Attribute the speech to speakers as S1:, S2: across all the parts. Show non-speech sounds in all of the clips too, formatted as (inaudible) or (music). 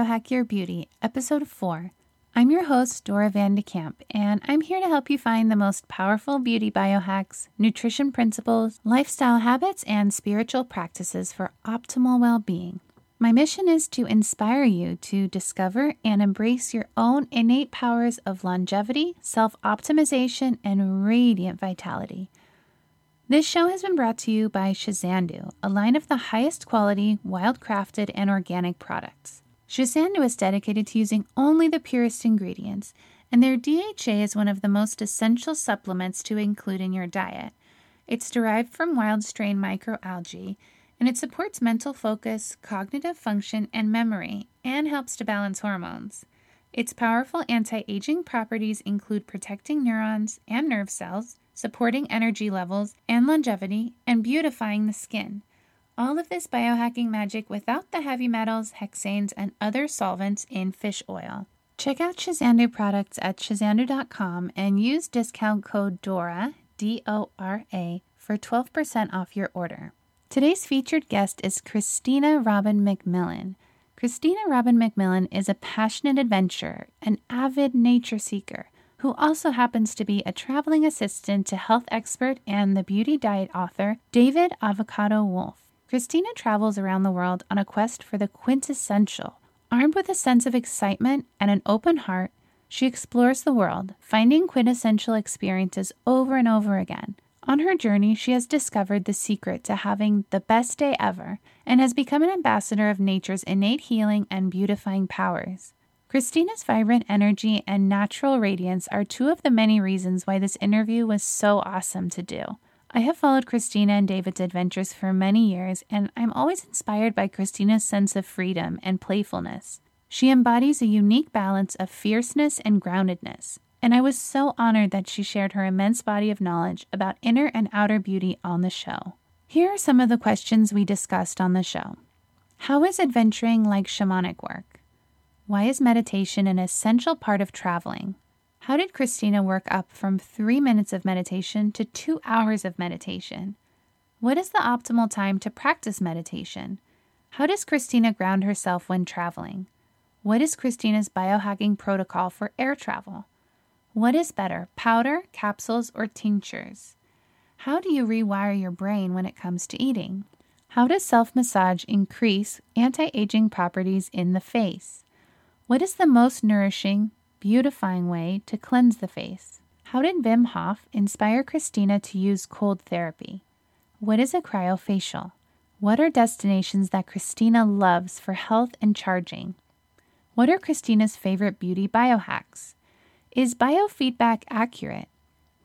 S1: Biohack Your Beauty, Episode 4. I'm your host, Dora Van de Kamp, and I'm here to help you find the most powerful beauty biohacks, nutrition principles, lifestyle habits, and spiritual practices for optimal well being. My mission is to inspire you to discover and embrace your own innate powers of longevity, self optimization, and radiant vitality. This show has been brought to you by Shazandu, a line of the highest quality, wild crafted, and organic products. Shazandu is dedicated to using only the purest ingredients, and their DHA is one of the most essential supplements to include in your diet. It's derived from wild strain microalgae and it supports mental focus, cognitive function, and memory, and helps to balance hormones. Its powerful anti aging properties include protecting neurons and nerve cells, supporting energy levels and longevity, and beautifying the skin. All of this biohacking magic without the heavy metals, hexanes, and other solvents in fish oil. Check out Shazandu products at shazandu.com and use discount code DORA, D O R A, for 12% off your order. Today's featured guest is Christina Robin McMillan. Christina Robin McMillan is a passionate adventurer, an avid nature seeker, who also happens to be a traveling assistant to health expert and the beauty diet author David Avocado Wolfe. Christina travels around the world on a quest for the quintessential. Armed with a sense of excitement and an open heart, she explores the world, finding quintessential experiences over and over again. On her journey, she has discovered the secret to having the best day ever and has become an ambassador of nature's innate healing and beautifying powers. Christina's vibrant energy and natural radiance are two of the many reasons why this interview was so awesome to do. I have followed Christina and David's adventures for many years, and I'm always inspired by Christina's sense of freedom and playfulness. She embodies a unique balance of fierceness and groundedness and I was so honored that she shared her immense body of knowledge about inner and outer beauty on the show. Here are some of the questions we discussed on the show How is adventuring like shamanic work? Why is meditation an essential part of traveling? How did Christina work up from three minutes of meditation to two hours of meditation? What is the optimal time to practice meditation? How does Christina ground herself when traveling? What is Christina's biohacking protocol for air travel? What is better, powder, capsules, or tinctures? How do you rewire your brain when it comes to eating? How does self massage increase anti aging properties in the face? What is the most nourishing, beautifying way to cleanse the face? How did Wim Hof inspire Christina to use cold therapy? What is a cryofacial? What are destinations that Christina loves for health and charging? What are Christina's favorite beauty biohacks? Is biofeedback accurate?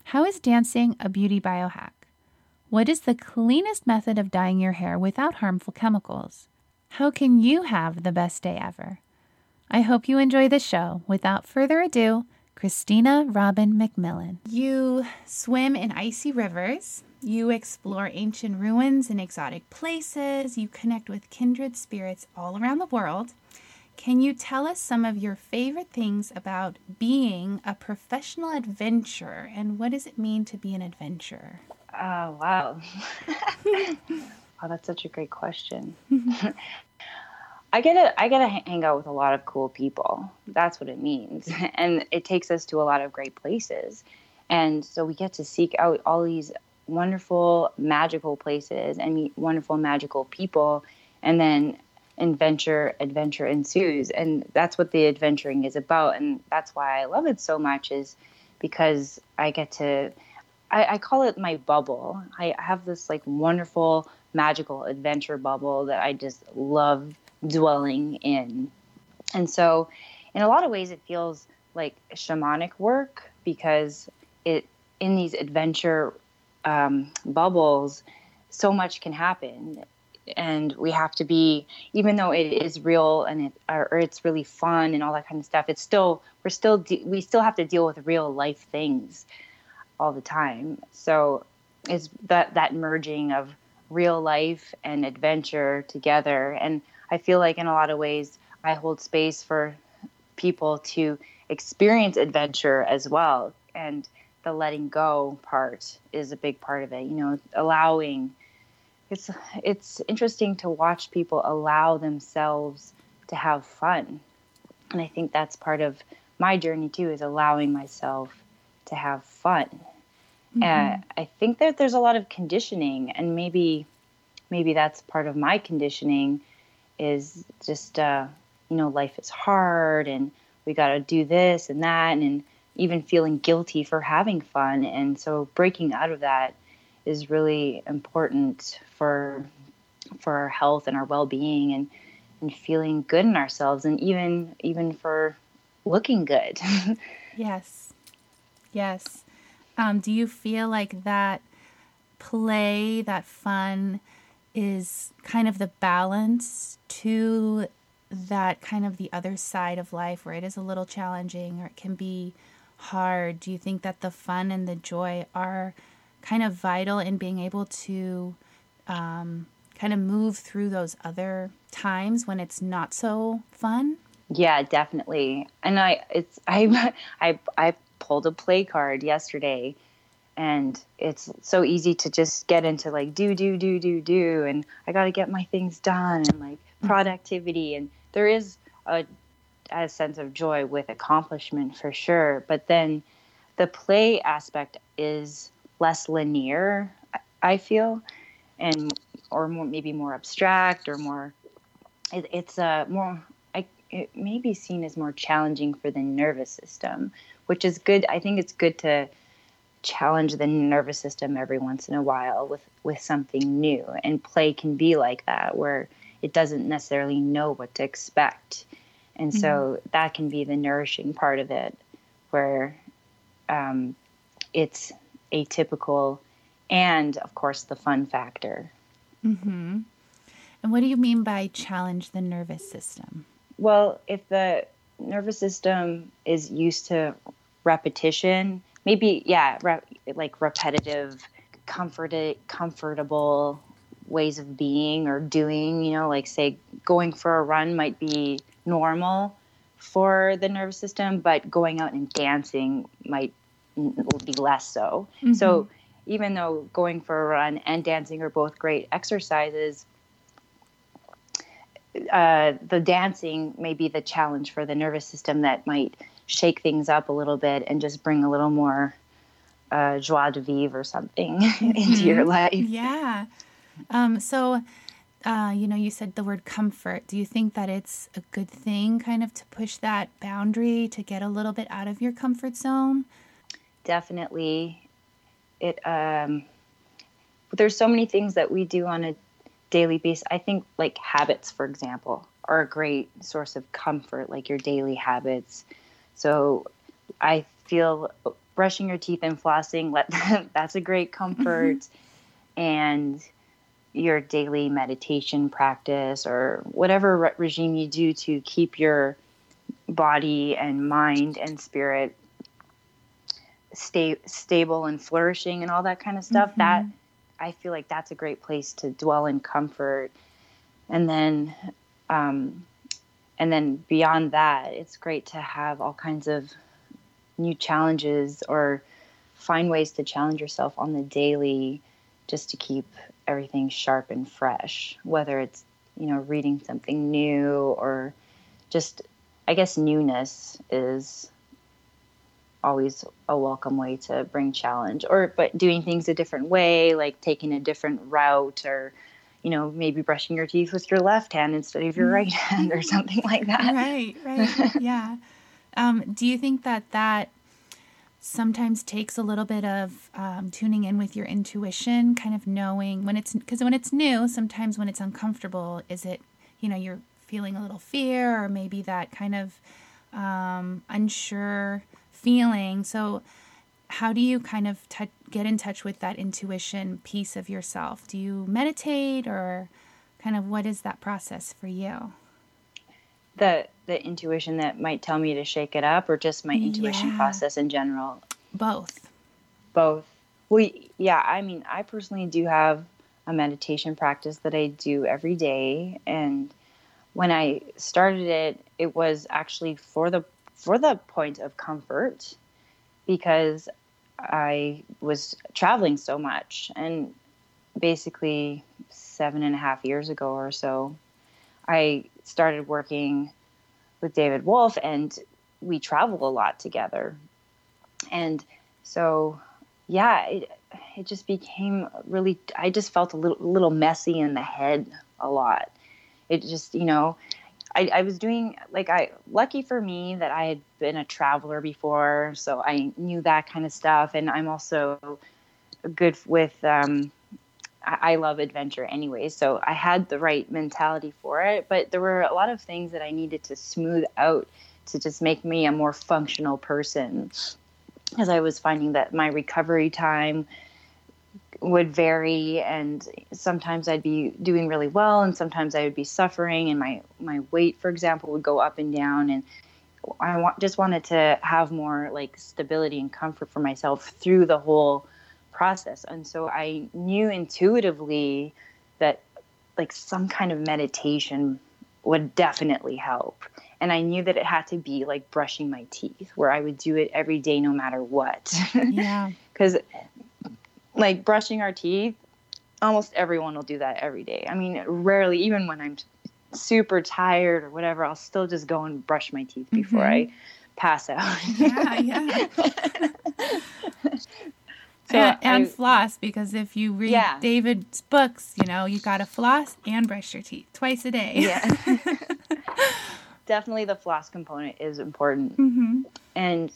S1: How is dancing a beauty biohack? What is the cleanest method of dyeing your hair without harmful chemicals? How can you have the best day ever? I hope you enjoy the show. Without further ado, Christina Robin McMillan. You swim in icy rivers. You explore ancient ruins and exotic places. You connect with kindred spirits all around the world. Can you tell us some of your favorite things about being a professional adventurer and what does it mean to be an adventurer?
S2: Oh, wow. (laughs) oh, that's such a great question. (laughs) I get to I get to hang out with a lot of cool people. That's what it means, (laughs) and it takes us to a lot of great places, and so we get to seek out all these wonderful, magical places and meet wonderful, magical people, and then adventure adventure ensues. And that's what the adventuring is about. And that's why i love it so much is because i get to I, I, call it my bubble. I have this like wonderful magical adventure bubble that i just love dwelling in. And so in a lot of ways it feels like shamanic work because it in these adventure um, bubbles so much can happen. And we have to be even though it is real and it or, it's really fun and all that kind of stuff it's still we're still de- we still have to deal with real life things all the time. So it's that that merging of real life and adventure together. And i feel like in a lot of ways i hold space for people to experience adventure as well and the letting go part is a big part of it you know allowing it's it's interesting to watch people allow themselves to have fun. And I think that's part of my journey too is allowing myself to have fun. Mm-hmm. And I think that there's a lot of conditioning and maybe maybe that's part of my conditioning is just uh, you know life is hard and we got to do this and that and even feeling guilty for having fun. And so breaking out of that is really important for for our health and our well-being and and feeling good in ourselves and even even for looking good. (laughs)
S1: Yes. Yes. Um, do you feel like that play that fun is kind of the balance to that kind of the other side of life where it is a little challenging or it can be hard. Do you think that the fun and the joy are kind of vital in being able to um, kind of move through those other times when it's not so fun?
S2: Yeah definitely. And i it's (laughs) i i i pulled a play card yesterday and it's so easy to just get into like do do do do do and i got to get my things done and like mm-hmm. productivity and there is a, a sense of joy with accomplishment for sure but then the play aspect is less linear i feel and or more, maybe more abstract or more it, it's a uh, more I, it may be seen as more challenging for the nervous system which is good i think it's good to challenge the nervous system every once in a while with with something new and play can be like that where it doesn't necessarily know what to expect and mm-hmm. so that can be the nourishing part of it where um, it's atypical and of course the fun factor
S1: mm-hmm. and what do you mean by challenge the nervous system
S2: well if the nervous system is used to repetition maybe yeah re- like repetitive comforted comfortable ways of being or doing you know like say going for a run might be normal for the nervous system but going out and dancing might be less so mm-hmm. so even though going for a run and dancing are both great exercises uh, the dancing may be the challenge for the nervous system that might shake things up a little bit and just bring a little more uh, joie de vivre or something mm-hmm. (laughs) into your mm-hmm. life.
S1: Yeah. Um, so, uh, you know, you said the word comfort. Do you think that it's a good thing kind of to push that boundary to get a little bit out of your comfort zone?
S2: Definitely. It, um, there's so many things that we do on a daily basis. I think like habits, for example, are a great source of comfort, like your daily habits so I feel brushing your teeth and flossing, let (laughs) that's a great comfort. Mm-hmm. And your daily meditation practice or whatever re- regime you do to keep your body and mind and spirit stay stable and flourishing and all that kind of stuff mm-hmm. that i feel like that's a great place to dwell in comfort and then um, and then beyond that, it's great to have all kinds of new challenges or find ways to challenge yourself on the daily just to keep everything sharp and fresh, whether it's, you know, reading something new or just, I guess, newness is always a welcome way to bring challenge or but doing things a different way like taking a different route or you know, maybe brushing your teeth with your left hand instead of your right mm-hmm. hand or something like that.
S1: Right, right. yeah. Um, do you think that that sometimes takes a little bit of um, tuning in with your intuition, kind of knowing when it's, because when it's new, sometimes when it's uncomfortable, is it, you know, you're feeling a little fear or maybe that kind of um, unsure feeling. So, how do you kind of t- get in touch with that intuition piece of yourself? Do you meditate or kind of what is that process for you?
S2: The the intuition that might tell me to shake it up or just my intuition yeah. process in general?
S1: Both.
S2: Both. Well, yeah, I mean, I personally do have a meditation practice that I do every day and when I started it, it was actually for the for the point of comfort because I was traveling so much. And basically, seven and a half years ago or so, I started working with David Wolfe and we travel a lot together. And so, yeah, it, it just became really, I just felt a little, little messy in the head a lot. It just, you know, I, I was doing like I lucky for me that I had been a traveler before, so I knew that kind of stuff, and I'm also good with um, I love adventure anyway, so I had the right mentality for it. But there were a lot of things that I needed to smooth out to just make me a more functional person. As I was finding that my recovery time would vary, and sometimes I'd be doing really well, and sometimes I would be suffering, and my my weight, for example, would go up and down, and I want, just wanted to have more like stability and comfort for myself through the whole process. And so I knew intuitively that like some kind of meditation would definitely help. And I knew that it had to be like brushing my teeth, where I would do it every day no matter what.
S1: Yeah. (laughs)
S2: Because like brushing our teeth, almost everyone will do that every day. I mean, rarely, even when I'm super tired or whatever, I'll still just go and brush my teeth before mm-hmm. I pass out.
S1: yeah, yeah. (laughs) So and, and I, floss because if you read yeah. David's books, you know, you got to floss and brush your teeth twice a day.
S2: Yeah. (laughs) Definitely the floss component is important.
S1: Mm-hmm.
S2: And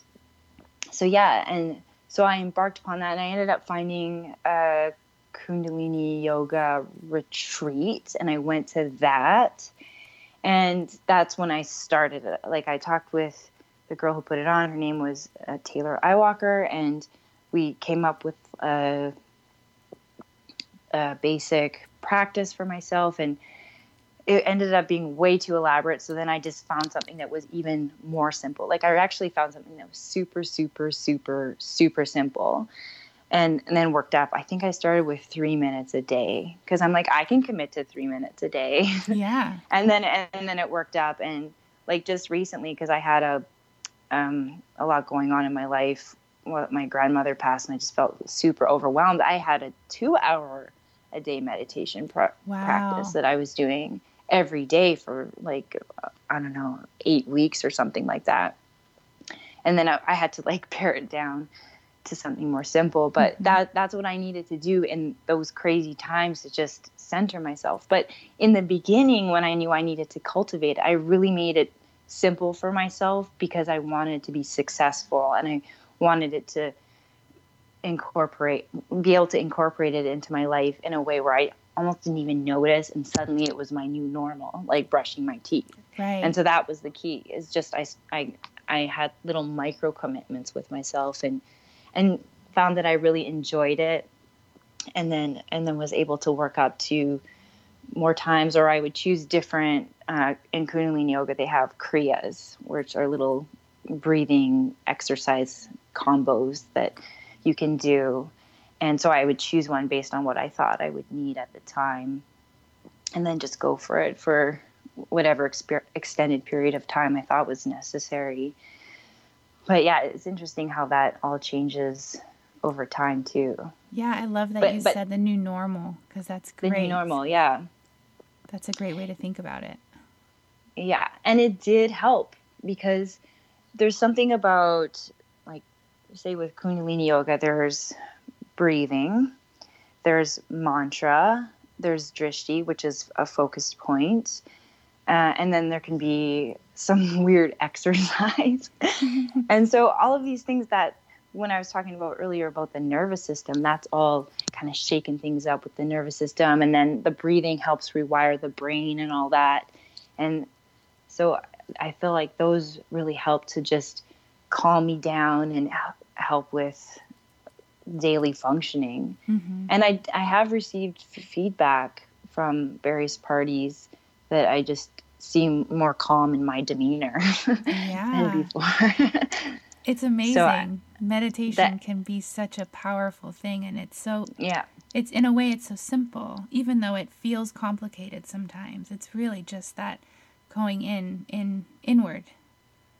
S2: so, yeah. And so I embarked upon that and I ended up finding a Kundalini yoga retreat and I went to that. And that's when I started it. Like I talked with the girl who put it on. Her name was uh, Taylor Iwalker. And we came up with a, a basic practice for myself and it ended up being way too elaborate. So then I just found something that was even more simple. Like I actually found something that was super, super, super, super simple. And, and then worked up. I think I started with three minutes a day because I'm like, I can commit to three minutes a day. (laughs)
S1: Yeah.
S2: and then, and then it worked up. And like just recently, because I had a, um, a lot going on in my life well, my grandmother passed and I just felt super overwhelmed. I had a two hour a day meditation wow. practice that I was doing every day for like, I don't know, eight weeks or something like that. And then I, I had to like (laughs) pare it down to something more simple, but mm-hmm. that that's what I needed to do in those crazy times to just center myself. But in the beginning, when I knew I needed to cultivate, I really made it simple for myself because I wanted to be successful and I wanted it to incorporate be able to incorporate it into my life in a way where I almost didn't even notice and suddenly it was my new normal like brushing my teeth.
S1: Right.
S2: And so that was the key is just I, I I had little micro commitments with myself and and found that I really enjoyed it. And then and then was able to work up to more times or I would choose different uh, in Kundalini yoga they have kriyas which are little breathing exercise combos that you can do. And so I would choose one based on what I thought I would need at the time and then just go for it for whatever exper- extended period of time I thought was necessary. But yeah, it's interesting how that all changes over time too.
S1: Yeah, I love that but, you but, said the new normal because that's great.
S2: The new normal, yeah.
S1: That's a great way to think about it.
S2: Yeah, and it did help because there's something about like say with Kundalini yoga, there's breathing, there's mantra, there's drishti, which is a focused point, uh, and then there can be some (laughs) weird exercise. (laughs) and so all of these things that when I was talking about earlier about the nervous system, that's all kind of shaking things up with the nervous system. And then the breathing helps rewire the brain and all that. And so I feel like those really help to just calm me down and help with daily functioning. Mm-hmm. And I, I have received f- feedback from various parties that I just seem more calm in my demeanor (laughs) yeah. than before. (laughs)
S1: it's amazing. So, Meditation that, can be such a powerful thing, and it's so
S2: yeah.
S1: It's in a way it's so simple, even though it feels complicated sometimes. It's really just that going in in inward.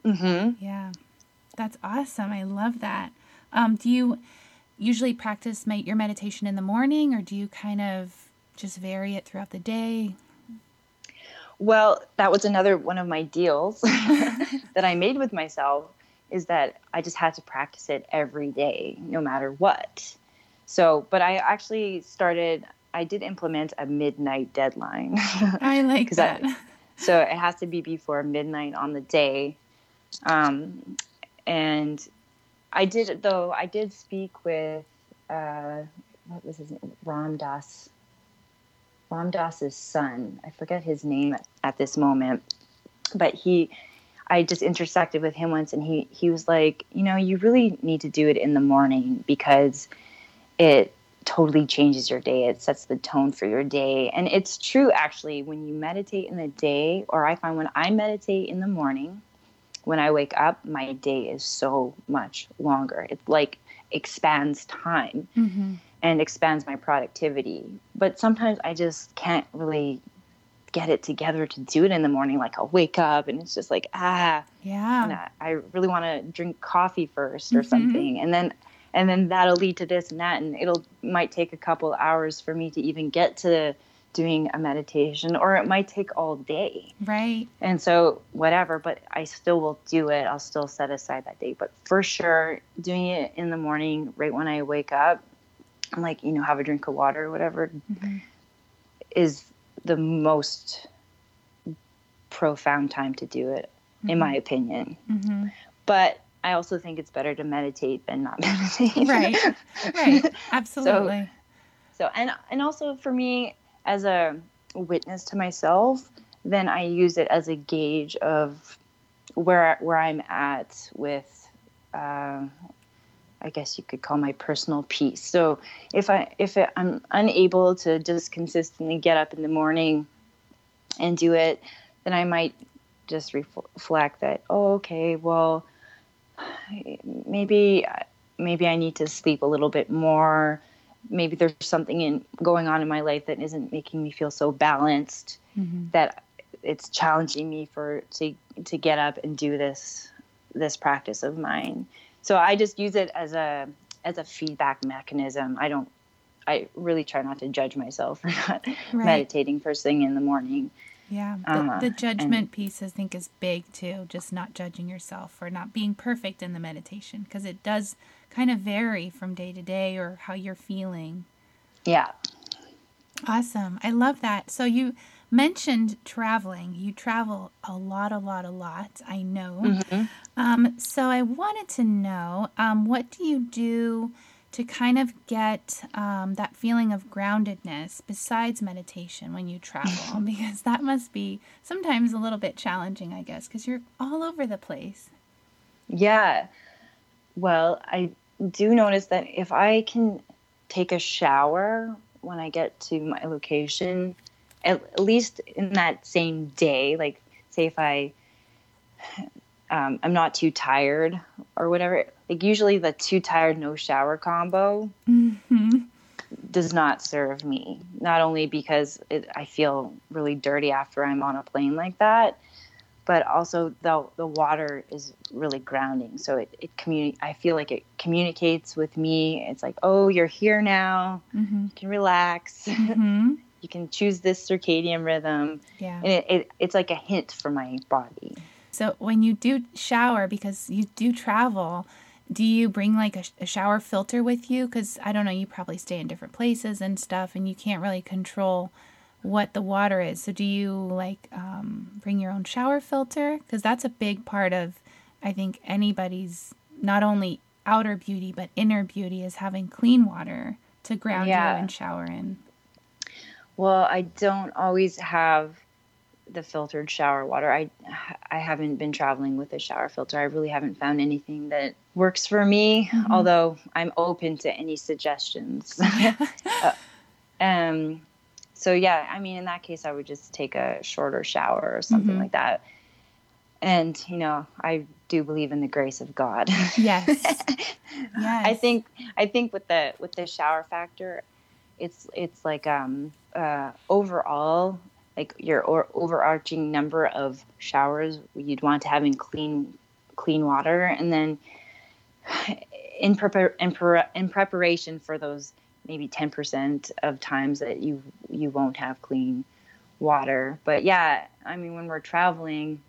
S2: Mm-hmm.
S1: Yeah. That's awesome. I love that. Um, do you usually practice your meditation in the morning or do you kind of just vary it throughout the day?
S2: Well, that was another one of my deals (laughs) that I made with myself is that I just had to practice it every day, no matter what. So, but I actually started, I did implement a midnight deadline. (laughs)
S1: I like that. I, (laughs)
S2: so it has to be before midnight on the day. Um, and I did, though, I did speak with, uh, what was his name? Ram Dass. Ram Dass's son. I forget his name at, at this moment, but he, I just intersected with him once and he, he was like, you know, you really need to do it in the morning because it totally changes your day. It sets the tone for your day. And it's true, actually, when you meditate in the day, or I find when I meditate in the morning, when I wake up, my day is so much longer. It like expands time mm-hmm. and expands my productivity. But sometimes I just can't really get it together to do it in the morning. Like I'll wake up and it's just like, ah,
S1: yeah.
S2: I, I, really want to drink coffee first or mm-hmm. something. And then and then that'll lead to this and that and it'll might take a couple hours for me to even get to doing a meditation or it might take all day
S1: right
S2: and so whatever but i still will do it i'll still set aside that day but for sure doing it in the morning right when i wake up and like you know have a drink of water or whatever mm-hmm. is the most profound time to do it mm-hmm. in my opinion mm-hmm. but I also think it's better to meditate than not (laughs) meditate.
S1: Right. Right. (laughs) Absolutely.
S2: so, so and and also for me as a witness to myself, then I use it as a gauge of where where I'm at with uh, I guess you could call my personal peace. So if I if it, I'm unable to just consistently get up in the morning and do it, then I might just reflect that. Oh, okay, well, maybe maybe I need to sleep a little bit more. Maybe there's something in going on in my life that isn't making me feel so balanced mm-hmm. that it's challenging me for to to get up and do this this practice of mine. So I just use it as a as a feedback mechanism. I don't I really try not to judge myself (laughs) for not right. meditating first thing in the morning.
S1: Yeah, the, uh, the judgment and, piece I think is big too. Just not judging yourself for not being perfect in the meditation because it does kind of vary from day to day or how you're feeling.
S2: Yeah.
S1: Awesome. I love that. So you mentioned traveling. You travel a lot, a lot, a lot. I know. Mm-hmm. Um, so I wanted to know um, what do you do to kind of get um, that feeling of groundedness besides meditation when you travel (laughs) because that must be sometimes a little bit challenging i guess because you're all over the place
S2: yeah well i do notice that if i can take a shower when i get to my location at least in that same day like say if i (sighs) um, i'm not too tired or whatever like usually the too tired no shower combo mm-hmm. does not serve me not only because it, i feel really dirty after i'm on a plane like that but also the the water is really grounding. So it, it communi- i feel like it communicates with me. It's like oh you're here now. Mm-hmm. you can relax. (laughs) Mm-hmm. you can choose this circadian rhythm.
S1: Yeah.
S2: And it, it, it's like a hint for my body.
S1: So when you do shower because you do travel do you bring like a, a shower filter with you? Because I don't know, you probably stay in different places and stuff, and you can't really control what the water is. So do you like um, bring your own shower filter? Because that's a big part of, I think, anybody's not only outer beauty but inner beauty is having clean water to ground yeah. you and shower in.
S2: Well, I don't always have the filtered shower water. I I haven't been traveling with a shower filter. I really haven't found anything that works for me. Mm-hmm. Although I'm open to any suggestions. (laughs) (laughs) uh, um, so yeah, I mean, in that case, I would just take a shorter shower or something mm-hmm. like that. And you know, I do believe in the grace of God.
S1: Yes. (laughs)
S2: yes. I think I think with the with the shower factor, it's it's like um uh overall like your or overarching number of showers you'd want to have in clean clean water and then (sighs) in, prepar- in, pre- in preparation for those maybe 10% of times that you you won't have clean water. But yeah, I mean, when we're traveling,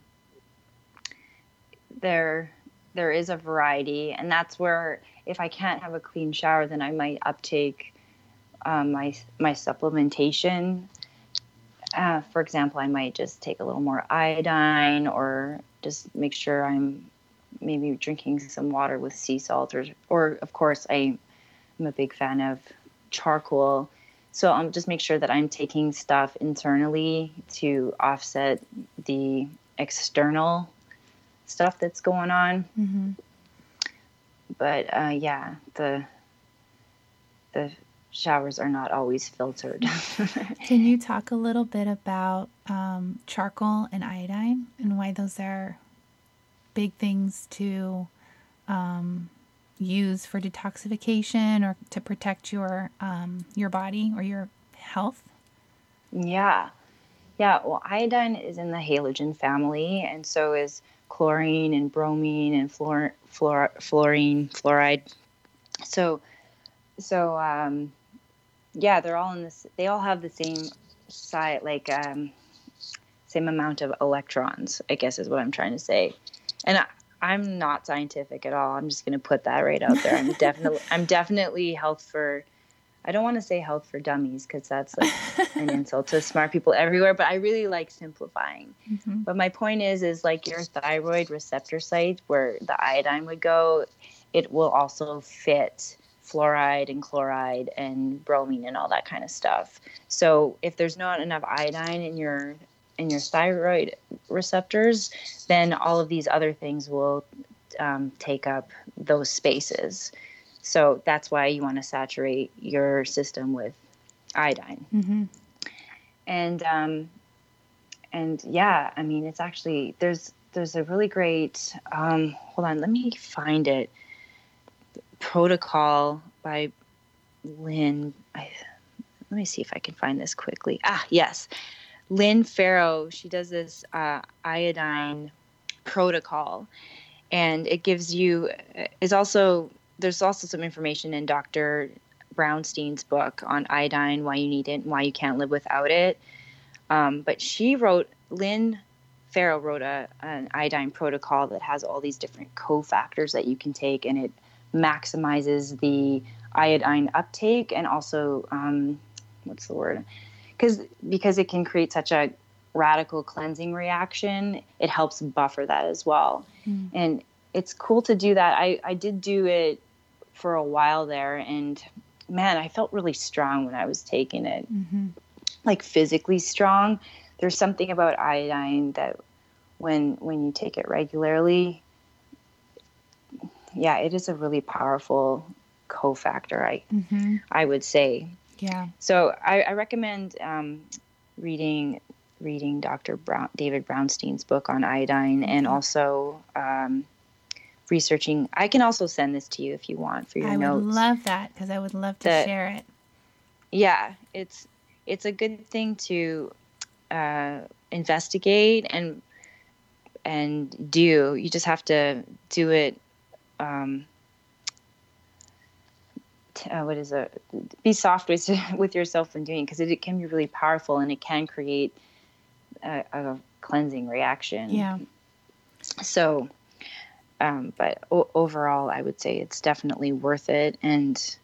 S2: there there is a variety, and that's where if I can't have a clean shower, then I might uptake um, my my supplementation. Uh, for example, I might just take a little more iodine, or just make sure I'm maybe drinking some water with sea salt, or or of course I am a big fan of charcoal. So I'll just make sure that I'm taking stuff internally to offset the external stuff that's going on. Mm-hmm. But uh, yeah, the the showers are not always filtered. (laughs)
S1: Can you talk a little bit about um, charcoal and iodine and why those are big things to um, use for detoxification or to protect your um, your body or your health?
S2: Yeah, yeah. Well, iodine is in the halogen family, and so is chlorine and bromine and fluor, fluor, fluorine, fluoride. So, so um, yeah, they're all in this. They all have the same side, like um, same amount of electrons. I guess is what I'm trying to say. And I'm not scientific at all. I'm just going to put that right out there. I'm (laughs) definitely I'm definitely health for I don't want to say health for dummies because that's like an (laughs) insult to smart people everywhere, but I really like simplifying. Mm-hmm. But my point is is like your thyroid receptor site where the iodine would go, it will also fit fluoride and chloride and bromine and all that kind of stuff. So if there's not enough iodine in your in your thyroid receptors, then all of these other things will um, take up those spaces. So that's why you want to saturate your system with iodine. Mm-hmm. And um, and yeah, I mean, it's actually there's there's a really great um, hold on, let me find it protocol by Lynne. I, let me see if I can find this quickly. Ah, yes. Lynne Farrow, she does this uh, iodine protocol, and it gives you is also there's also some information in Dr. Brownstein's book on iodine, why you need it, and why you can't live without it. Um, but she wrote Lynne Farrow wrote a, an iodine protocol that has all these different cofactors that you can take, and it maximizes the iodine uptake and also um, what's the word because because it can create such a radical cleansing reaction, it helps buffer that as well. Mm. And it's cool to do that. I, I did do it for a while there, and man, I felt really strong when I was taking it, mm-hmm. like physically strong. There's something about iodine that when when you take it regularly, yeah, it is a really powerful cofactor. I mm-hmm. I would say.
S1: Yeah.
S2: So I, I recommend um, reading reading Dr. Brown, David Brownstein's book on iodine, and also um, researching. I can also send this to you if you want for your
S1: I
S2: notes.
S1: I would love that because I would love to share it.
S2: Yeah, it's it's a good thing to uh, investigate and and do. You just have to do it. Um, uh, what is it? Be soft with (laughs) with yourself when doing because it, it, can be really powerful and it can create a, a cleansing reaction.
S1: Yeah.
S2: So, um, but o- overall, I would say it's definitely worth it, and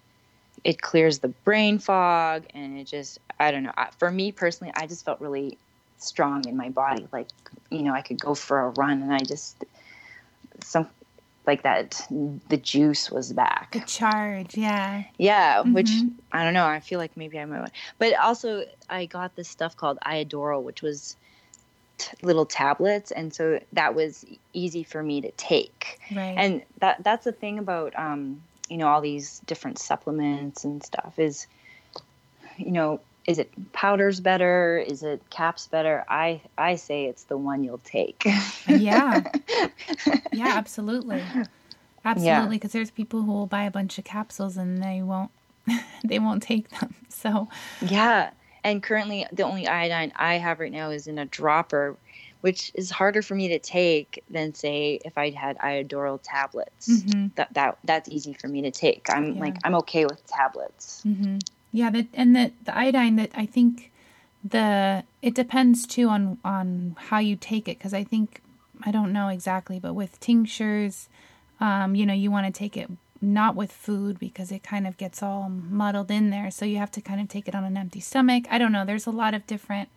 S2: it clears the brain fog, and it just I don't know. For me personally, I just felt really strong in my body. Like you know, I could go for a run, and I just some like that the juice was back
S1: the charge yeah
S2: yeah mm-hmm. which i don't know i feel like maybe i might but also i got this stuff called Iodoral which was t- little tablets and so that was easy for me to take
S1: right.
S2: and that that's the thing about um you know all these different supplements and stuff is you know is it powders better? Is it caps better? I i say it's the one you'll take.
S1: Yeah. (laughs) Yeah absolutely. Absolutely because yeah. there's people who will buy a bunch of capsules and they won't (laughs) they won't take them so.
S2: Yeah and currently the only iodine i have right now is in a dropper which is harder for me to take than say if i had iodoral tablets. Mm-hmm. that that that's easy for me to take. I'm yeah. like i'm okay with tablets.
S1: Mm-hmm. Yeah, that and the the iodine that I think the it depends too on on how you take it because I think I don't know exactly, but with tinctures, um, you know, you want to take it not with food because it kind of gets all muddled in there. So you have to kind of take it on an empty stomach. I don't know. There's a lot of different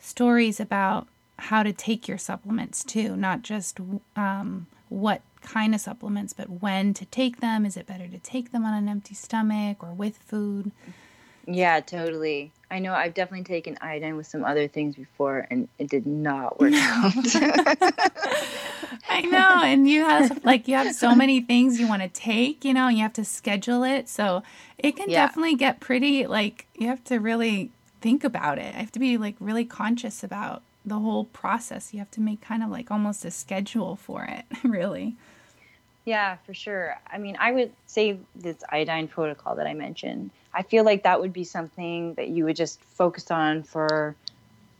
S1: stories about how to take your supplements too, not just um, what kind of supplements, but when to take them. Is it better to take them on an empty stomach or with food?
S2: Yeah, totally. I know I've definitely taken iodine with some other things before and it did not work out. (laughs) (laughs)
S1: I know. And you have like you have so many things you want to take, you know, and you have to schedule it. So it can yeah. definitely get pretty like you have to really think about it. I have to be like really conscious about the whole process. You have to make kind of like almost a schedule for it, (laughs) really.
S2: Yeah, for sure. I mean, I would say this iodine protocol that I mentioned, I feel like that would be something that you would just focus on for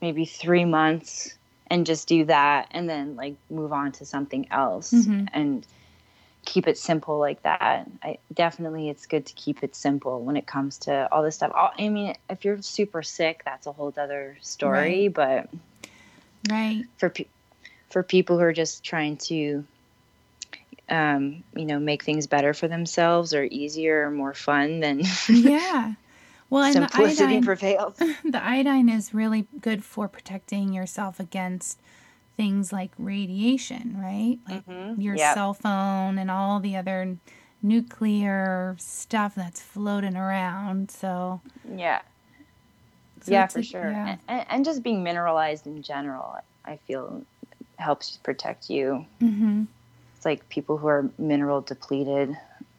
S2: maybe three months and just do that and then like move on to something else mm-hmm. and keep it simple like that. I definitely it's good to keep it simple when it comes to all this stuff. I mean, if you're super sick, that's a whole other story, right. but
S1: right
S2: for pe- for people who are just trying to um, you know make things better for themselves or easier or more fun then (laughs)
S1: yeah. Well and
S2: simplicity
S1: the iodine,
S2: prevails. (laughs)
S1: the iodine is really good for protecting yourself against things like radiation right? Like mm-hmm. your yep. cell phone and all the other nuclear stuff that's floating around so
S2: yeah. So yeah for sure. yeah. And, and, just being mineralized in general i feel helps protect you. Mm-hmm it's like people who are mineral depleted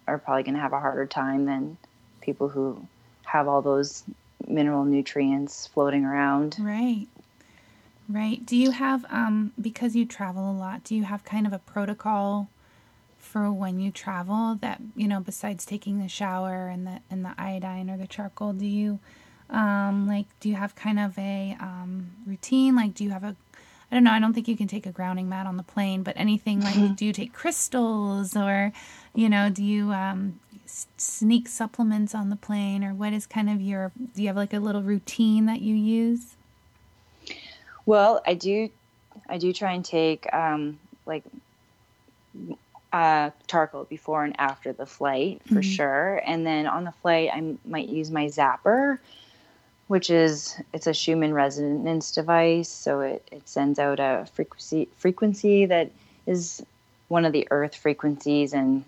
S2: are probably going to have a harder time than people who have all those mineral nutrients floating around.
S1: Right. Right. Do you have um because you travel a lot, do you have kind of a protocol for when you travel that, you know, besides taking the shower and the and the iodine or the charcoal, do you um like do you have kind of a um routine? Like do you have a I don't know. I don't think you can take a grounding mat on the plane, but anything like, do you take crystals or, you know, do you um, sneak supplements on the plane or what is kind of your, do you have like a little routine that you use?
S2: Well, I do, I do try and take um, like uh, charcoal before and after the flight for mm-hmm. sure. And then on the flight, I might use my zapper which is it's a Schumann resonance device. So it, it sends out a frequency frequency that is one of the Earth frequencies, and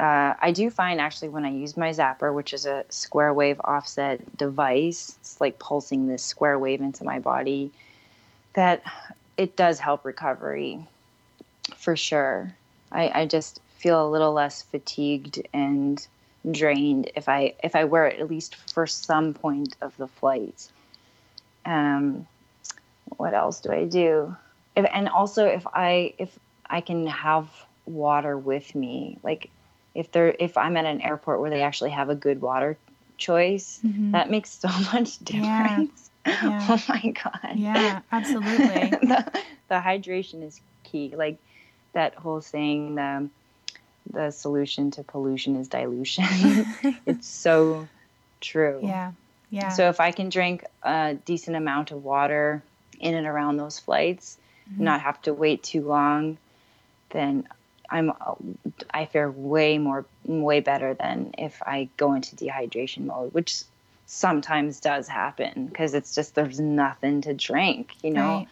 S2: uh, I do find actually when I use my zapper, which is a square wave offset device, it's like pulsing this square wave into my body, that it does help recovery for sure. I, I just feel a little less fatigued and drained if I if I wear it at least for some point of the flight. Um, what else do I do? If, and also if I if I can have water with me, like if there if I'm at an airport where they actually have a good water choice, mm-hmm. that makes so (laughs) much difference. Yeah. Yeah. (laughs) Oh my god.
S1: Yeah, absolutely. (laughs)
S2: the, the hydration is key. Like that whole saying, the the solution to pollution is dilution. (laughs) it's so true.
S1: Yeah. Yeah.
S2: So if I can drink a decent amount of water in and around those flights, mm-hmm. not have to wait too long, then I'm I fare way more way better than if I go into dehydration mode, which sometimes does happen because it's just there's nothing to drink, you know. Right.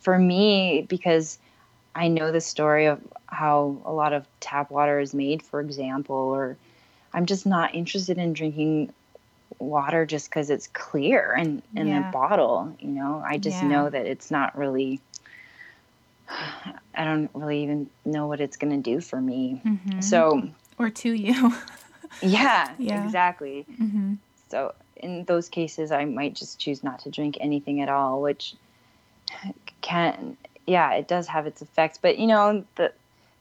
S2: For me because I know the story of how a lot of tap water is made, for example, or I'm just not interested in drinking water just because it's clear and in yeah. a bottle. You know, I just yeah. know that it's not really. (sighs) I don't really even know what it's going to do for me. Mm-hmm. So,
S1: or to you. (laughs)
S2: yeah, yeah, exactly. Mm-hmm. So, in those cases, I might just choose not to drink anything at all, which (sighs) can, yeah, it does have its effects. But you know, the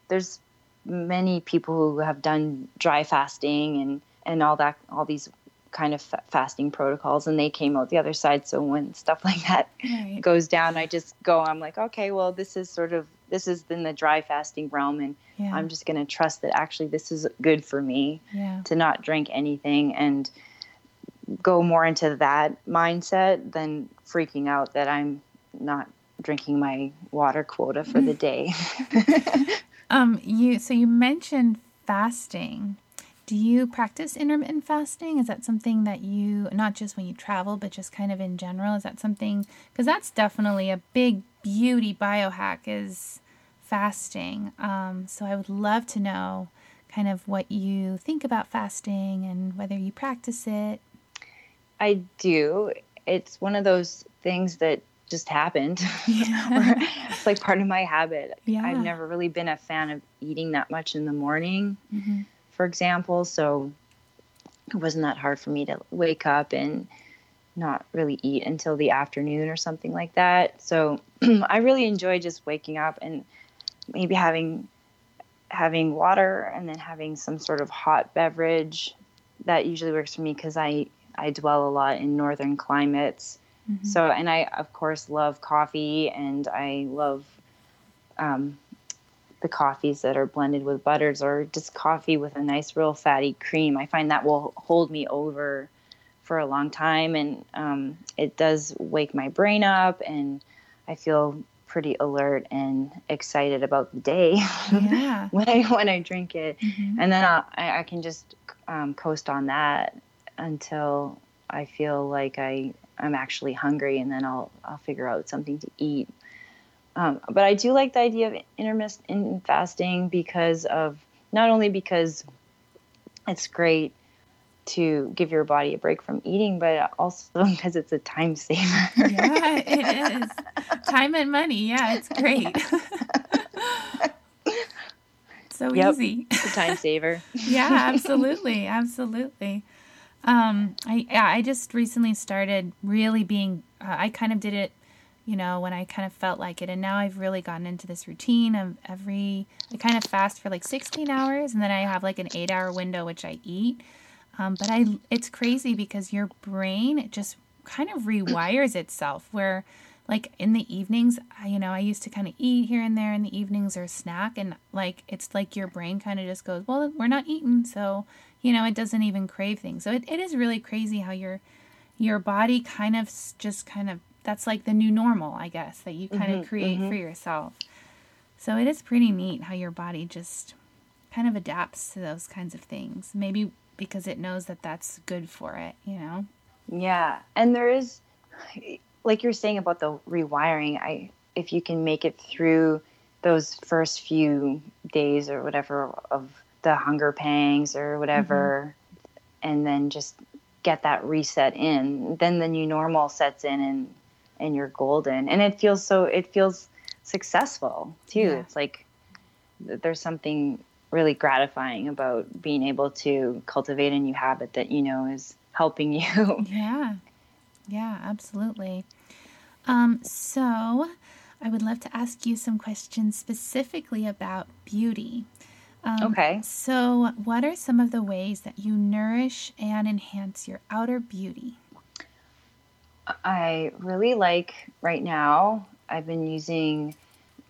S2: there's many people who have done dry fasting and and all that all these kind of fasting protocols and they came out the other side so when stuff (laughs) like that right. goes down i just go i'm like okay well this is sort of this is in the dry fasting realm and yeah. i'm just going to trust that actually this is good for me
S1: yeah.
S2: to not drink anything and go more into that mindset than freaking out that I'm not drinking my water quota for the day. (laughs) (laughs)
S1: um, you so you mentioned fasting. Do you practice intermittent fasting? Is that something that you not just when you travel, but just kind of in general? Is that something because that's definitely a big beauty biohack is fasting. Um, so I would love to know kind of what you think about fasting and whether you practice it.
S2: I do. It's one of those things that just happened. (laughs) Yeah. it's like part of my habit. Yeah. I've never really been a fan of eating that much in the morning, mm-hmm. for example. So it wasn't that hard for me to wake up and not really eat until the afternoon or something like that. So (clears throat) I really enjoy just waking up and maybe having having water and then having some sort of hot beverage. That usually works for me because I I dwell a lot in northern climates. Mm-hmm. So, and I, of course, love coffee and I love um, the coffees that are blended with butters or just coffee with a nice, real fatty cream. I find that will hold me over for a long time and um, it does wake my brain up and I feel pretty alert and excited about the day (laughs) yeah. when I when I drink it, mm-hmm. and then I'll, I, I can just um, coast on that until I feel like I I'm actually hungry, and then I'll I'll figure out something to eat. Um, but I do like the idea of intermittent fasting because of not only because it's great to give your body a break from eating, but also (laughs) because it's a time saver.
S1: yeah, (laughs) it is. Time and money. Yeah, it's great. (laughs) so yep, easy.
S2: It's a time saver.
S1: yeah, absolutely. Absolutely. Um, I yeah, I just recently started really being. Uh, I kind of did it, you know, when I kind of felt like it, and now I've really gotten into this routine of every. I kind of fast for like 16 hours, and then I have like an eight-hour window which I eat. Um, but I, it's crazy because your brain just kind of rewires itself. Where, like in the evenings, I, you know, I used to kind of eat here and there in the evenings or snack, and like it's like your brain kind of just goes, well, we're not eating, so you know it doesn't even crave things. So it, it is really crazy how your your body kind of just kind of that's like the new normal i guess that you kind mm-hmm, of create mm-hmm. for yourself. So it is pretty neat how your body just kind of adapts to those kinds of things maybe because it knows that that's good for it you know?
S2: Yeah and there is like you're saying about the rewiring i if you can make it through those first few days or whatever of the hunger pangs or whatever mm-hmm. and then just get that reset in. Then the new normal sets in and and you're golden. And it feels so it feels successful too. Yeah. it's like there's something really gratifying about being able to cultivate a new habit that you know is helping you. (laughs)
S1: Yeah. Yeah absolutely. Um so i would love to ask you some questions specifically about beauty
S2: um, okay.
S1: So, what are some of the ways that you nourish and enhance your outer beauty?
S2: I really like right now, I've been using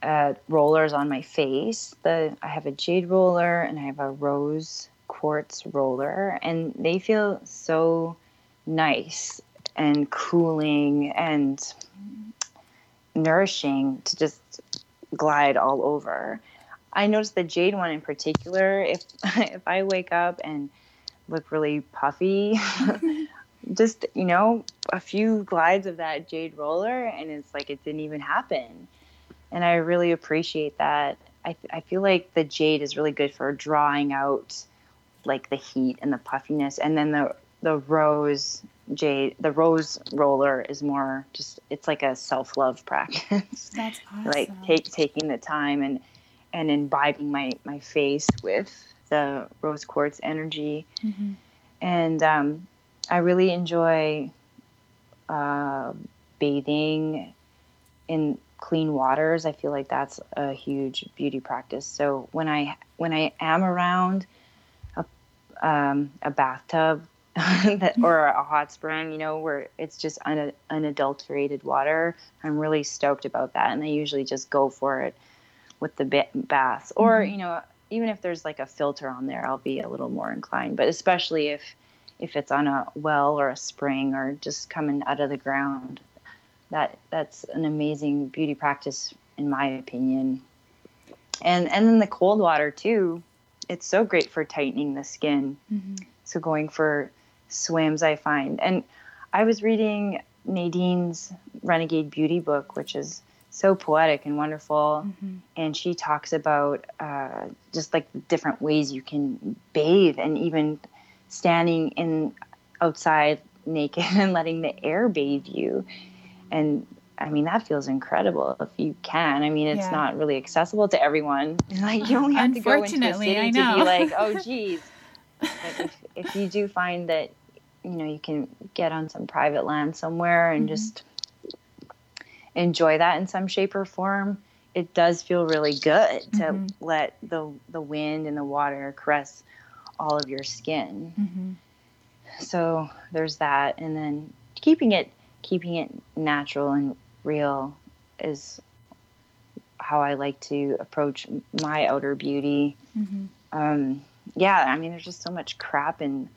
S2: uh, rollers on my face. The I have a jade roller and I have a rose quartz roller, and they feel so nice and cooling and nourishing to just glide all over. I noticed the jade one in particular. If (laughs) if I wake up and look really puffy, (laughs) just you know a few glides of that jade roller, and it's like it didn't even happen. And I really appreciate that. I I feel like the jade is really good for drawing out like the heat and the puffiness, and then the the rose jade the rose roller is more just it's like a self-love practice (laughs)
S1: that's awesome.
S2: like take taking the time and and imbibing my my face with the rose quartz energy mm-hmm. and um, i really enjoy uh, bathing in clean waters i feel like that's a huge beauty practice so when i when i am around a, um, a bathtub (laughs) that, or a hot spring, you know, where it's just un, unadulterated water. I'm really stoked about that, and I usually just go for it with the baths or mm-hmm. you know even if there's like a filter on there i'll be a little more inclined but especially if if it's on a well or a spring or just coming out of the ground. That that's an amazing beauty practice in my opinion. And and then the cold water too. It's so great for tightening the skin. Mm-hmm. So going for swims I find. And I was reading Nadine's Renegade Beauty book, which is so poetic and wonderful. Mm-hmm. And she talks about uh, just like the different ways you can bathe and even standing in outside naked (laughs) and letting the air bathe you. And I mean, that feels incredible if you can. I mean, it's yeah. not really accessible to everyone. (laughs) Like you only have to go into a city to be like, (laughs) oh, geez. but if, if you do find that, you know, you can get on some private land somewhere and mm-hmm. just enjoy that in some shape or form, it does feel really good to mm-hmm. let the the wind and the water caress all of your skin. Mm-hmm. So there's that, and then keeping it keeping it natural and real is how I like to approach my outer beauty. Mm-hmm. Um, yeah, I mean, there's just so much crap in